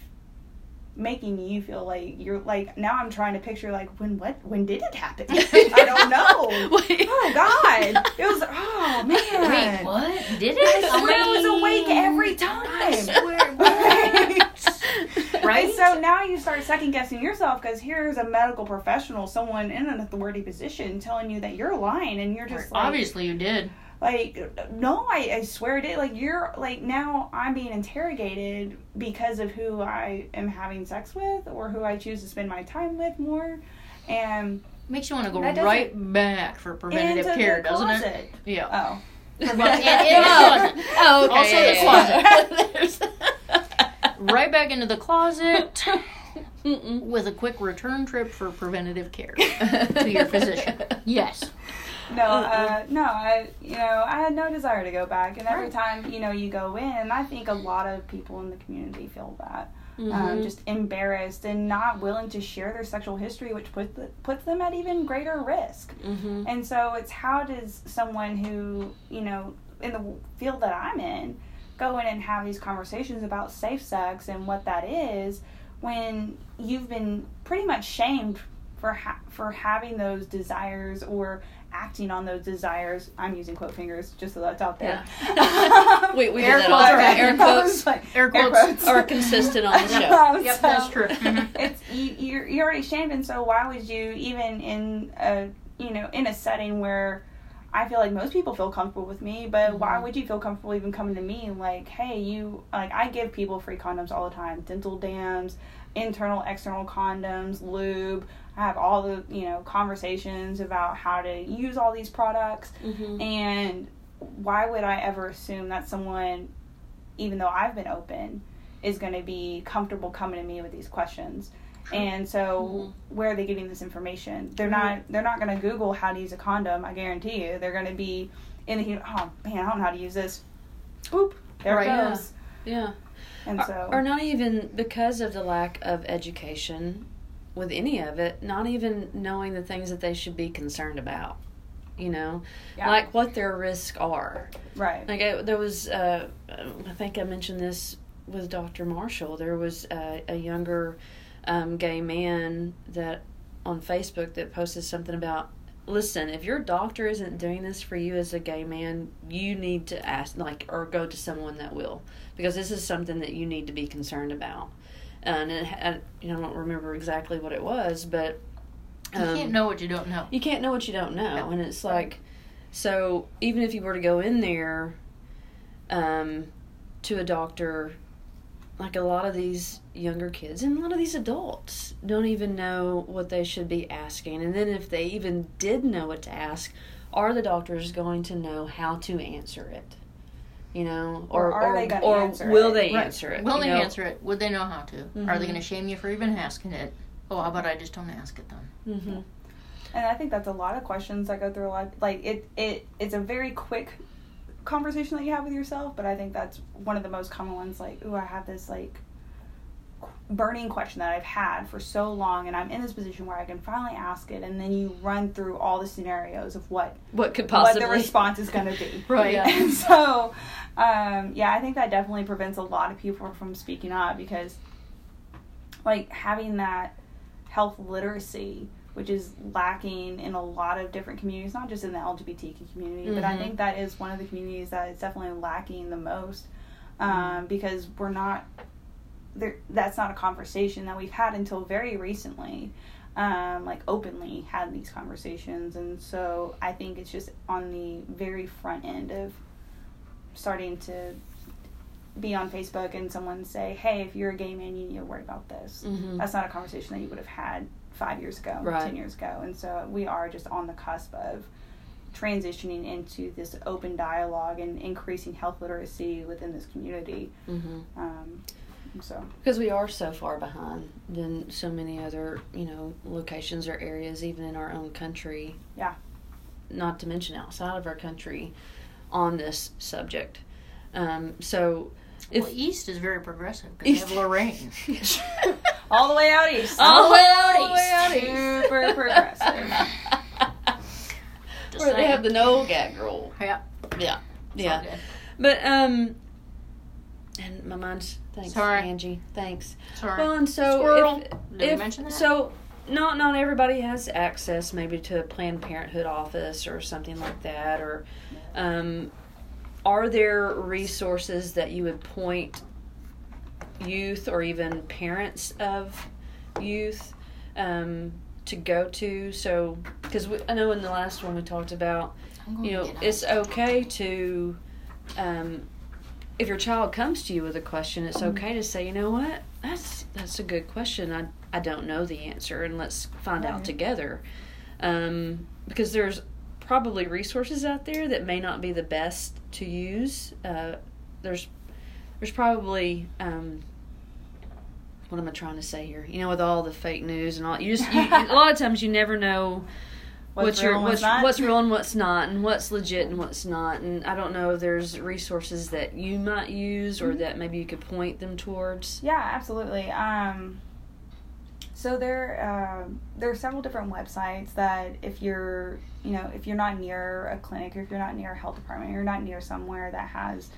making you feel like you're like now I'm trying to picture like when what when did it happen? I don't know. Wait. Oh God! It was oh man. Wait, what? Did it? I swear I was awake every time. I swear. Right. Right? So now you start second guessing yourself because here's a medical professional, someone in an authority position, telling you that you're lying, and you're just like, Obviously, you did. like, no, I, I swear it did. Like you're like now I'm being interrogated because of who I am having sex with or who I choose to spend my time with more, and Makes you want to go right back for preventative into care, the doesn't it? Yeah. Oh. Well, and in the. Oh, okay. Also yeah, the yeah, closet. yeah. Right back into the closet with a quick return trip for preventative care to your physician. Yes. No, uh, no, I, you know, I had no desire to go back, and every Right. time, you know, you go in, I think a lot of people in the community feel that, um, Mhm. just embarrassed and not willing to share their sexual history, which puts the, puts them at even greater risk. Mhm. And so it's how does someone who, you know, in the field that I'm in, go in and have these conversations about safe sex and what that is when you've been pretty much shamed for ha- for having those desires or acting on those desires. I'm using quote fingers just so that's out there. Yeah. we we Air do that all the quotes, time. Air quotes Like, Air quotes. are consistent on the show. Um, Yep, so that's true. Mhm. It's you, you're you're already shamed, and so why would you even in a you know in a setting where I feel like most people feel comfortable with me, but why Mhm. would you feel comfortable even coming to me like, hey, you like I give people free condoms all the time, dental dams, internal external condoms, lube. I have all the you know conversations about how to use all these products. Mhm. And why would I ever assume that someone, even though I've been open, is going to be comfortable coming to me with these questions? And so, where are they getting this information? They're not. They're not going to Google how to use a condom. I guarantee you. They're going to be in the. Oh man, I don't know how to use this. Boop. There Right. it goes. Yeah. And so. or not even because of the lack of education with any of it, not even knowing the things that they should be concerned about. You know, yeah, like what their risks are. right. Like I, there was, uh, I think I mentioned this with Dr. Marshall. There was uh, a younger um, gay man that on Facebook that posted something about. Listen, if your doctor isn't doing this for you as a gay man, you need to ask, like, or go to someone that will, because this is something that you need to be concerned about. And it, I, you know, I don't remember exactly what it was, but You um, can't know what you don't know. you can't know what you don't know and it's like so even if you were to go in there um, to a doctor like a lot of these younger kids and a lot of these adults don't even know what they should be asking and then if they even did know what to ask are the doctors going to know how to answer it you know or Or are or, they gonna or answer will it? they Right. answer it Will they know? answer it? Would they know how to? Are they Mhm. going to shame you for even asking it? Oh, how about I just don't ask it then? Mhm. And I think that's a lot of questions that go through a lot. Like it, it, it's a very quick conversation that you have with yourself. But I think that's one of the most common ones. Like, ooh, I have this like burning question that I've had for so long, and I'm in this position where I can finally ask it. And then you run through all the scenarios of what what could possibly what the response is going to be. Right. Yeah. And so, um, yeah, I think that definitely prevents a lot of people from speaking up because, like, having that health literacy, which is lacking in a lot of different communities, not just in the LGBTQ community, but I Mhm. think that is one of the communities that is definitely lacking the most um, because we're not. There, that's not a conversation that we've had until very recently um, like openly had these conversations and so i think it's just on the very front end of starting to be on facebook and someone say hey if you're a gay man you need to worry about this Mhm. that's not a conversation that you would have had five years ago Right. ten years ago and so we are just on the cusp of transitioning into this open dialogue and increasing health literacy within this community Mhm. um, so. Because we are so far behind than so many other you know locations or areas even in our own country. Yeah. not to mention outside of our country on this subject. Um, so if well, East is very progressive because they have Lorraine. all the way out east. All the way out All the way out east. super progressive. Just where they have the no gag rule Yeah. yeah. It's yeah but um and my mind's thanks Sorry. angie thanks Sorry. well and so Squirrel. if, Did we if- mention that? So, not not everybody has access maybe to a Planned Parenthood office or something like that. Or, um, are there resources that you would point youth or even parents of youth um, to go to? So, because I know in the last one we talked about you know, it's okay to, um, if your child comes to you with a question, it's okay to say, you know what, that's that's a good question. I I don't know the answer, and let's find out together. Um, because there's probably resources out there that may not be the best to use. Uh, there's there's probably um, what am I trying to say here? You know, with all the fake news and all, you just you, a lot of times you never know what's, real your and what's, not? what's real and what's not and what's legit and what's not and i don't know if there's resources that you might use Mm-hmm. or that maybe you could point them towards Yeah, absolutely. Um, so there, uh, there are several different websites that if you're, you know, if you're not near a clinic or if you're not near a health department, or you're not near somewhere that has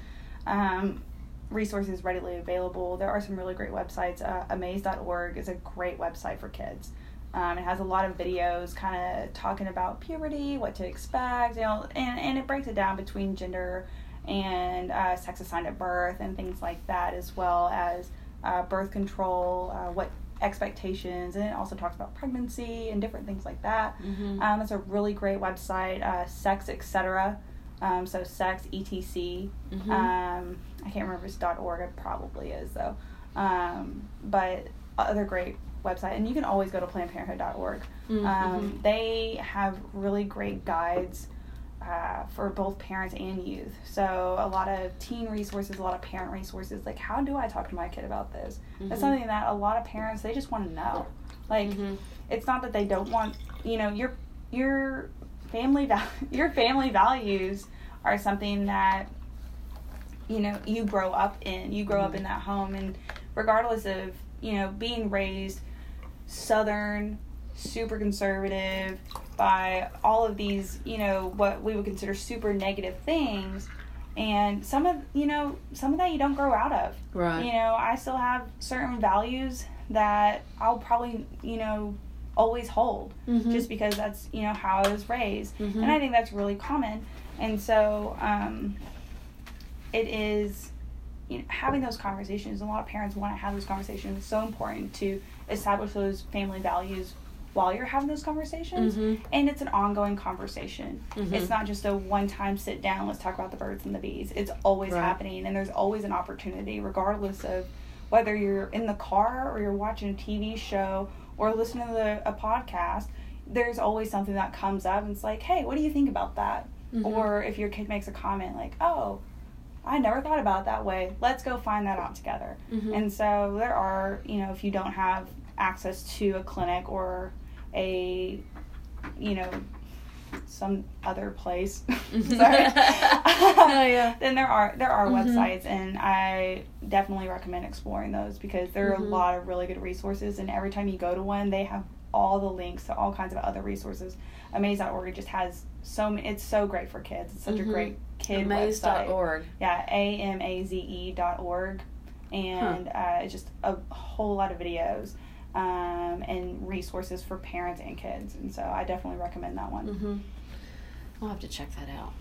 um, resources readily available. There are some really great websites. Uh, amaze.org is a great website for kids. Um, it has a lot of videos kind of talking about puberty, what to expect, you know, and, and it breaks it down between gender and uh, sex assigned at birth and things like that, as well as uh, birth control, uh, what expectations, and it also talks about pregnancy and different things like that. Mm-hmm. Um, it's a really great website, uh, Sex Etc. Um, so Sex ETC. Mhm. Um, I can't remember if it's .org. It probably is though. Um, but other great website, and you can always go to PlannedParenthood.org. Mhm, Um, they have really great guides uh, for both parents and youth. So a lot of teen resources, a lot of parent resources. Like, how do I talk to my kid about this? That's Mhm. something that a lot of parents they just want to know. Like, Mhm. it's not that they don't want. You know, your your family val- your family values are something that you know you grow up in. You grow up in that home, and regardless of you know being raised southern, super conservative by all of these, you know, what we would consider super negative things. And some of, you know, some of that you don't grow out of. Right. You know, I still have certain values that I'll probably, you know, always hold Mhm. just because that's, you know, how I was raised. Mhm. And I think that's really common. And so, um, it is you know, having those conversations. A lot of parents want to have those conversations. It's so important to establish those family values while you're having those conversations. Mhm. And it's an ongoing conversation. Mhm. It's not just a one time sit down, let's talk about the birds and the bees. It's always Right. happening, and there's always an opportunity, regardless of whether you're in the car or you're watching a TV show or listening to the, a podcast. There's always something that comes up, and it's like, hey, what do you think about that? Mhm. Or if your kid makes a comment like, oh, I never thought about it that way. Let's go find that out together. Mhm. And so there are, you know, if you don't have access to a clinic or a, you know, some other place, Mhm. sorry, Oh, yeah. then there are there are Mhm. websites, and I definitely recommend exploring those because there are Mhm. a lot of really good resources, and every time you go to one, they have all the links to all kinds of other resources. Amaze.org just has so many. It's so great for kids. It's such Mhm. a great kid. Amaze.org. Yeah, a m a z e dot org, and uh, just a whole lot of videos um, and resources for parents and kids, and so I definitely recommend that one. Mm-hmm. I'll have to check that out.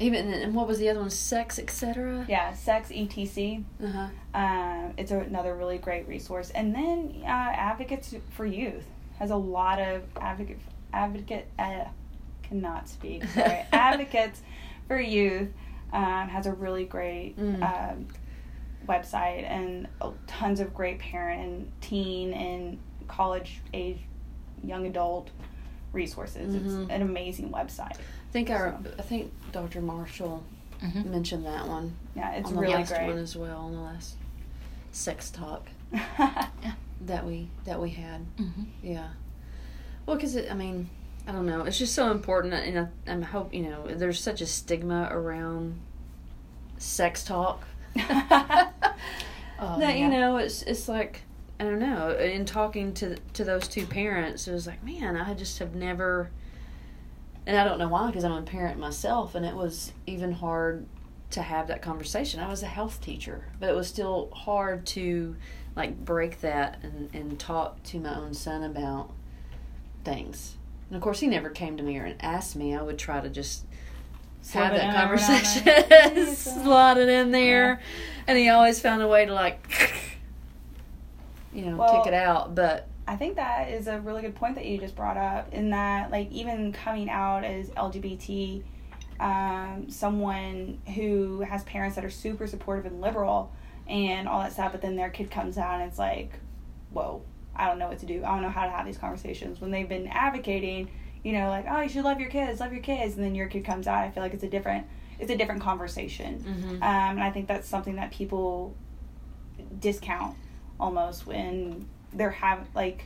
Even and what was the other one? Sex, etc. Yeah, Sex ETC. Uh huh. Um, it's a, another really great resource, and then uh, Advocates for Youth has a lot of advocate advocate uh, cannot speak. Sorry, Advocates for Youth um, has a really great Mm. um, website and tons of great parent and teen and college age young adult resources. Mhm. It's an amazing website. I think our I think Dr. Marshall Mhm. mentioned that one Yeah, it's on the really last one as well on the last sex talk that we that we had. Mhm. Yeah. Well, because it, I mean, I don't know. It's just so important, and I, I hope you know. There's such a stigma around sex talk Oh, that yeah. you know it's it's like I don't know. In talking to to those two parents, it was like, man, I just have never, and I don't know why, because I'm a parent myself, and it was even hard to have that conversation. I was a health teacher, but it was still hard to like break that and and talk to my own son about things. And of course, he never came to me or asked me. I would try to just have that conversation, slot it in there, and he always found a way to like, you know, Well- kick it out. But I think that is a really good point that you just brought up. In that, like, even coming out as LGBT, um, someone who has parents that are super supportive and liberal and all that stuff, but then their kid comes out and it's like, whoa, I don't know what to do. I don't know how to have these conversations. When they've been advocating, you know, like, oh, you should love your kids, love your kids, and then your kid comes out, I feel like it's a different, it's a different conversation. Mhm. Um, and I think that's something that people discount almost when they're have like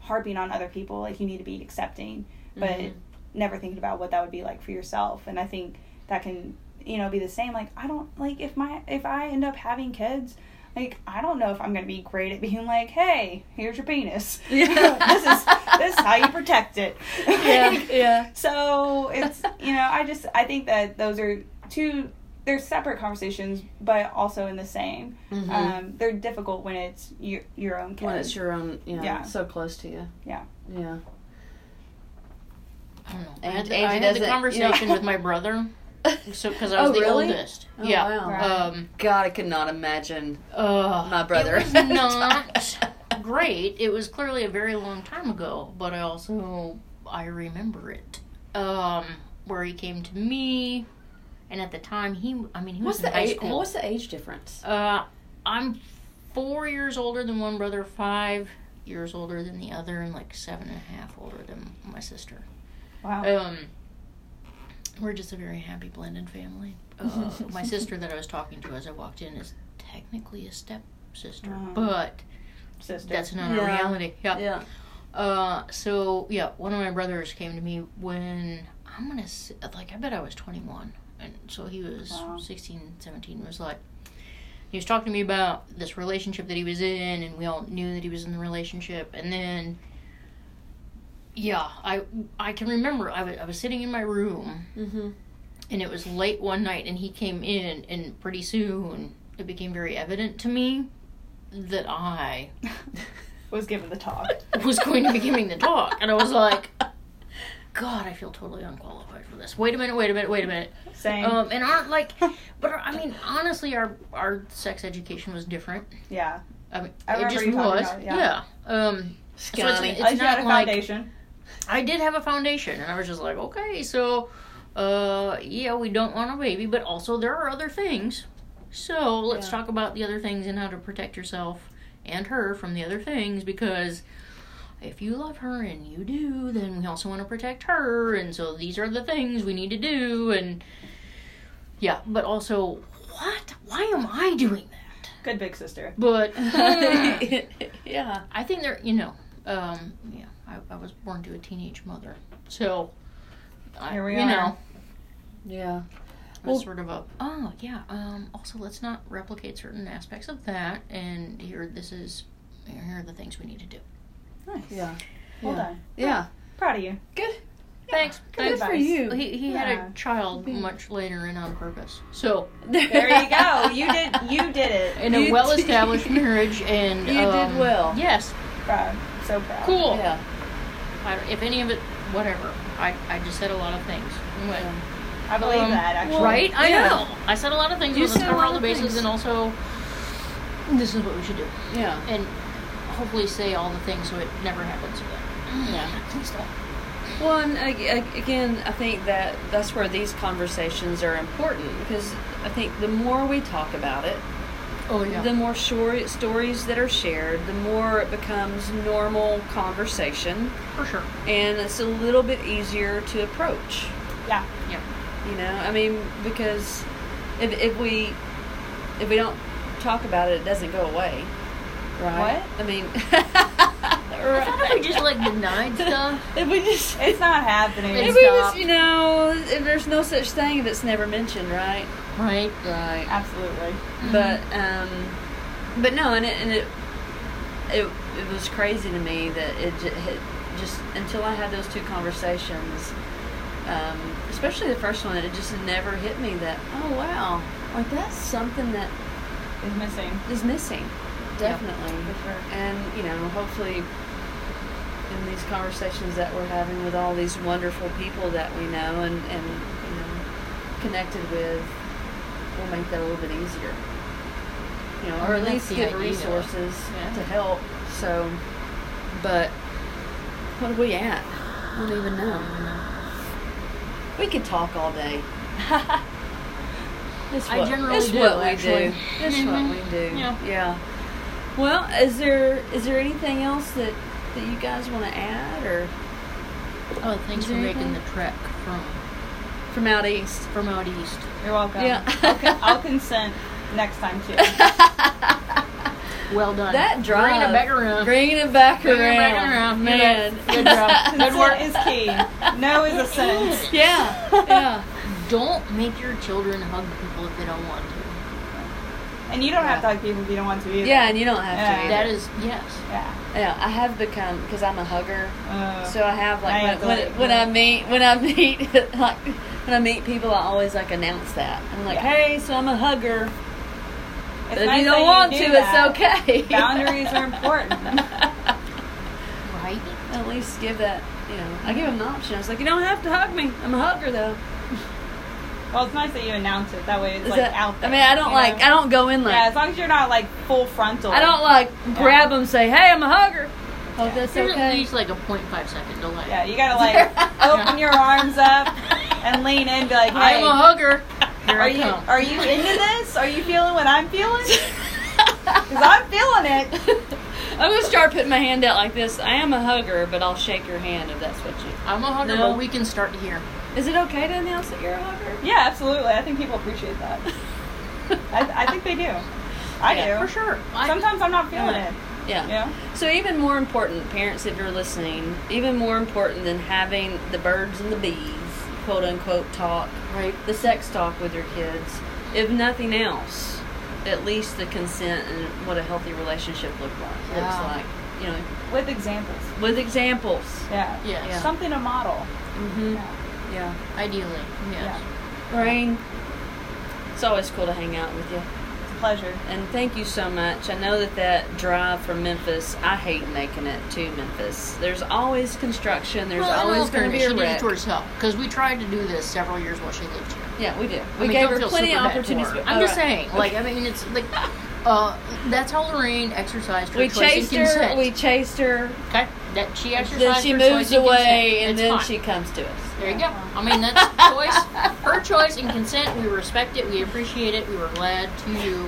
harping on other people like you need to be accepting but Mhm. never thinking about what that would be like for yourself and i think that can you know be the same like i don't like if my if i end up having kids like i don't know if i'm gonna be great at being like hey here's your penis Yeah. this is this is how you protect it yeah, yeah, so it's you know i just i think that those are two they're separate conversations, but also in the same. Mhm. Um, they're difficult when it's your your own kid. when it's your own, yeah, Yeah. so close to you. Yeah. Yeah. I don't know. I And had, the, I had the doesn't- you know- conversation with my brother, so because I was Oh, the really? oldest. Oh, yeah. wow. Right. Um. God, I could not imagine Uh, my brother. It was not great. It was clearly a very long time ago, but I also I remember it. Um, where he came to me, and at the time he, I mean, he was What's in the high age? school. What's the age difference? Uh, I'm four years older than one brother, five years older than the other, and like seven and a half older than my sister. Wow. Um, we're just a very happy blended family. Uh, my sister that I was talking to as I walked in is technically a step sister, Oh. but Sister. that's not a reality. Yeah. Yeah. Uh, so yeah, one of my brothers came to me when I'm gonna s like I bet I was 21, and so he was Wow. 16, 17. Was like he was talking to me about this relationship that he was in, and we all knew that he was in the relationship, and then. Yeah, I I can remember I was I was sitting in my room Mm-hmm. and it was late one night and he came in and pretty soon it became very evident to me that I was giving the talk. was going to be giving the talk and I was like God, I feel totally unqualified for this. Wait a minute, wait a minute, wait a minute. Saying, Um, and aren't like, but I mean, honestly, our our sex education was different. yeah. I mean, I it just was. about yeah. yeah. Um, so it's, it's At least you had not a like foundation. I did have a foundation, and I was just like, okay, so, uh, yeah, we don't want a baby, but also there are other things. So let's Yeah. talk about the other things and how to protect yourself and her from the other things because if you love her and you do, then we also want to protect her, and so these are the things we need to do, and yeah, but also, what? Why am I doing that? Good big sister. But yeah. I think they're, you know, um, yeah, I, I was born to a teenage mother, so I, Here we you are. know, Yeah. I Well- was sort of a oh yeah. Um, also, let's not replicate certain aspects of that, and here this is here are the things we need to do. Nice. Yeah. Well yeah. done. Yeah. Proud of you. Good. Thanks. Good Thanks. for you. He he had a child much later and on purpose, so There you go. You did. You did it. in You a well-established marriage, and You did um, well. Yes, Proud. So proud. cool. Yeah. I if any of it, whatever. I I just said a lot of things. Went, I believe Um, that actually. Right? I yeah. know. I said a lot of things. You You let's said cover all the of bases things. and also this is what we should do. Yeah. And hopefully say all the things so it never happens again. Yeah. Please don't. Well, and ag- ag- again, I think that that's where these conversations are important because I think the more we talk about it, Oh the more stories that are shared, the more it becomes normal conversation, for sure. and it's a little bit easier to approach. Yeah. Yeah. You know, I mean, because if if we if we don't talk about it, it doesn't go away, right? I mean, I thought if we just like denied stuff. if we just It's not happening. if we just you know, if there's no such thing if it's never mentioned, right? Right. Right. Absolutely. But um, but no, and it and it it, it was crazy to me that it, it just until I had those two conversations, um, especially the first one, it just never hit me that oh wow, like that's something that Is missing is missing, definitely. for sure. And you know, hopefully, in these conversations that we're having with all these wonderful people that we know and and you know connected with, will make that a little bit easier. You know, I or at least give resources Yeah. to help. So, but what are we at? I don't even know. We could talk all day. It's I generally it's do, what we actually. do. It's Mhm. what we do. Yeah. yeah. Well, is there is there anything else that that you guys want to add or Oh, thanks for there making the trek from from out east? from out east. You're welcome. Yeah. I'll, con- I'll consent next time too. Well done. that drive, Bringing it back around. bringing it back Bringing it around, back around. man. Good job. Good work. Is key. No is a sentence. yeah, yeah. Don't make your children hug people if they don't want to. And you don't have to hug people if you don't want to either. Yeah, and you don't have Yeah. to. That either. is yes. Yeah. Yeah, I have become because I'm a hugger. Uh, So I have I like have when, to, when, when yeah. I meet when I meet like when I meet people, I always like announce that. I'm like, Yeah. hey, so I'm a hugger. It's But if nice you don't want do to, that. it's okay. Boundaries are important. Right? At least give that, you know. I give them the option. I was like, you don't have to hug me. I'm a hugger though. Well, it's nice that you announce it. That way it's Is like that- out there. I mean, I don't like. know? I don't go in like. yeah, as long as you're not like full frontal. I don't like grab them, say, hey, I'm a hugger. Oh, Yeah. that's There's at least like a 0.5 second delay. Yeah, you gotta like open your arms up and lean in, be like, I'm a hugger. Here are I you come. are you into this? Are you feeling what I'm feeling? Because I'm feeling it. I'm gonna start putting my hand out like this. I am a hugger, but I'll shake your hand if that's what you. I'm a hugger, No. but we can start here. Is it okay to announce that you're a hugger? Yeah, absolutely. I think people appreciate that. I, I think they do. I Yeah, do. For sure. I- Sometimes I'm not feeling Yeah. it. Yeah. You know? So even more important, parents, if you're listening, even more important than having the birds and the bees, quote unquote, talk, Right. the sex talk with your kids, if nothing else, at least the consent and what a healthy relationship look like, yeah. looks like, you know, With examples. with examples. Yeah. Yes. Yeah. Something to model. Mm-hmm. Yeah. Yeah. Ideally. Yes. Rain, it's always cool to hang out with you. It's a pleasure. And thank you so much. I know that that drive from Memphis, I hate making it to Memphis. There's always construction. There's Well, always going to be a she did wreck. it to herself because we tried to do this several years while she lived here. Yeah, we did. I We mean, gave her plenty of super bad for opportunities. I'm just right. saying, like, I mean, it's like, uh, that's how Lorraine exercised her we chased and her. consent. We chased her. okay, that she exercised Then she moves and away, and consent. then It's she comes to us. There you go. I mean, that's choice, her choice and consent. We respect it. We appreciate it. We were glad to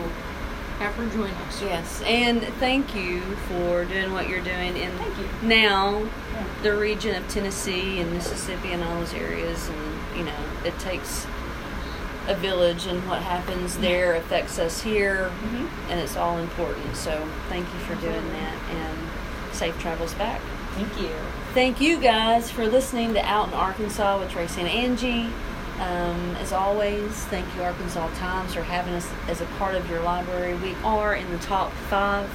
have her join us. Yes, and thank you for doing what you're doing in Thank you. now Yeah. the region of Tennessee and Mississippi and all those areas, and you know it takes a village, and what happens there affects us here, Mhm. and it's all important. So thank you for doing that, and safe travels back. Thank you. Thank you guys for listening to Out in Arkansas with Tracy and Angie. Um, as always, thank you Arkansas Times for having us as a part of your library. We are in the top 5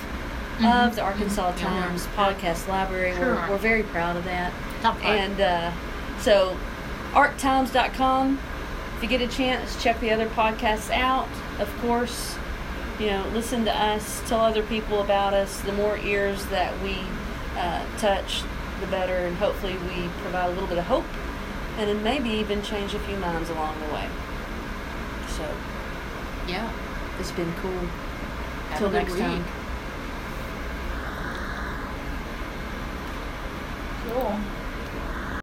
Mhm. of the Arkansas Mhm. Times podcast library. Sure. We're, we're very proud of that. Top five. And uh, so, arktimes.com. If you get a chance, check the other podcasts out. Of course, you know, listen to us, tell other people about us. The more ears that we uh, touch, the better, and hopefully, we provide a little bit of hope and then maybe even change a few minds along the way. So, yeah. it's been cool. Have Till a good next time. week. Cool.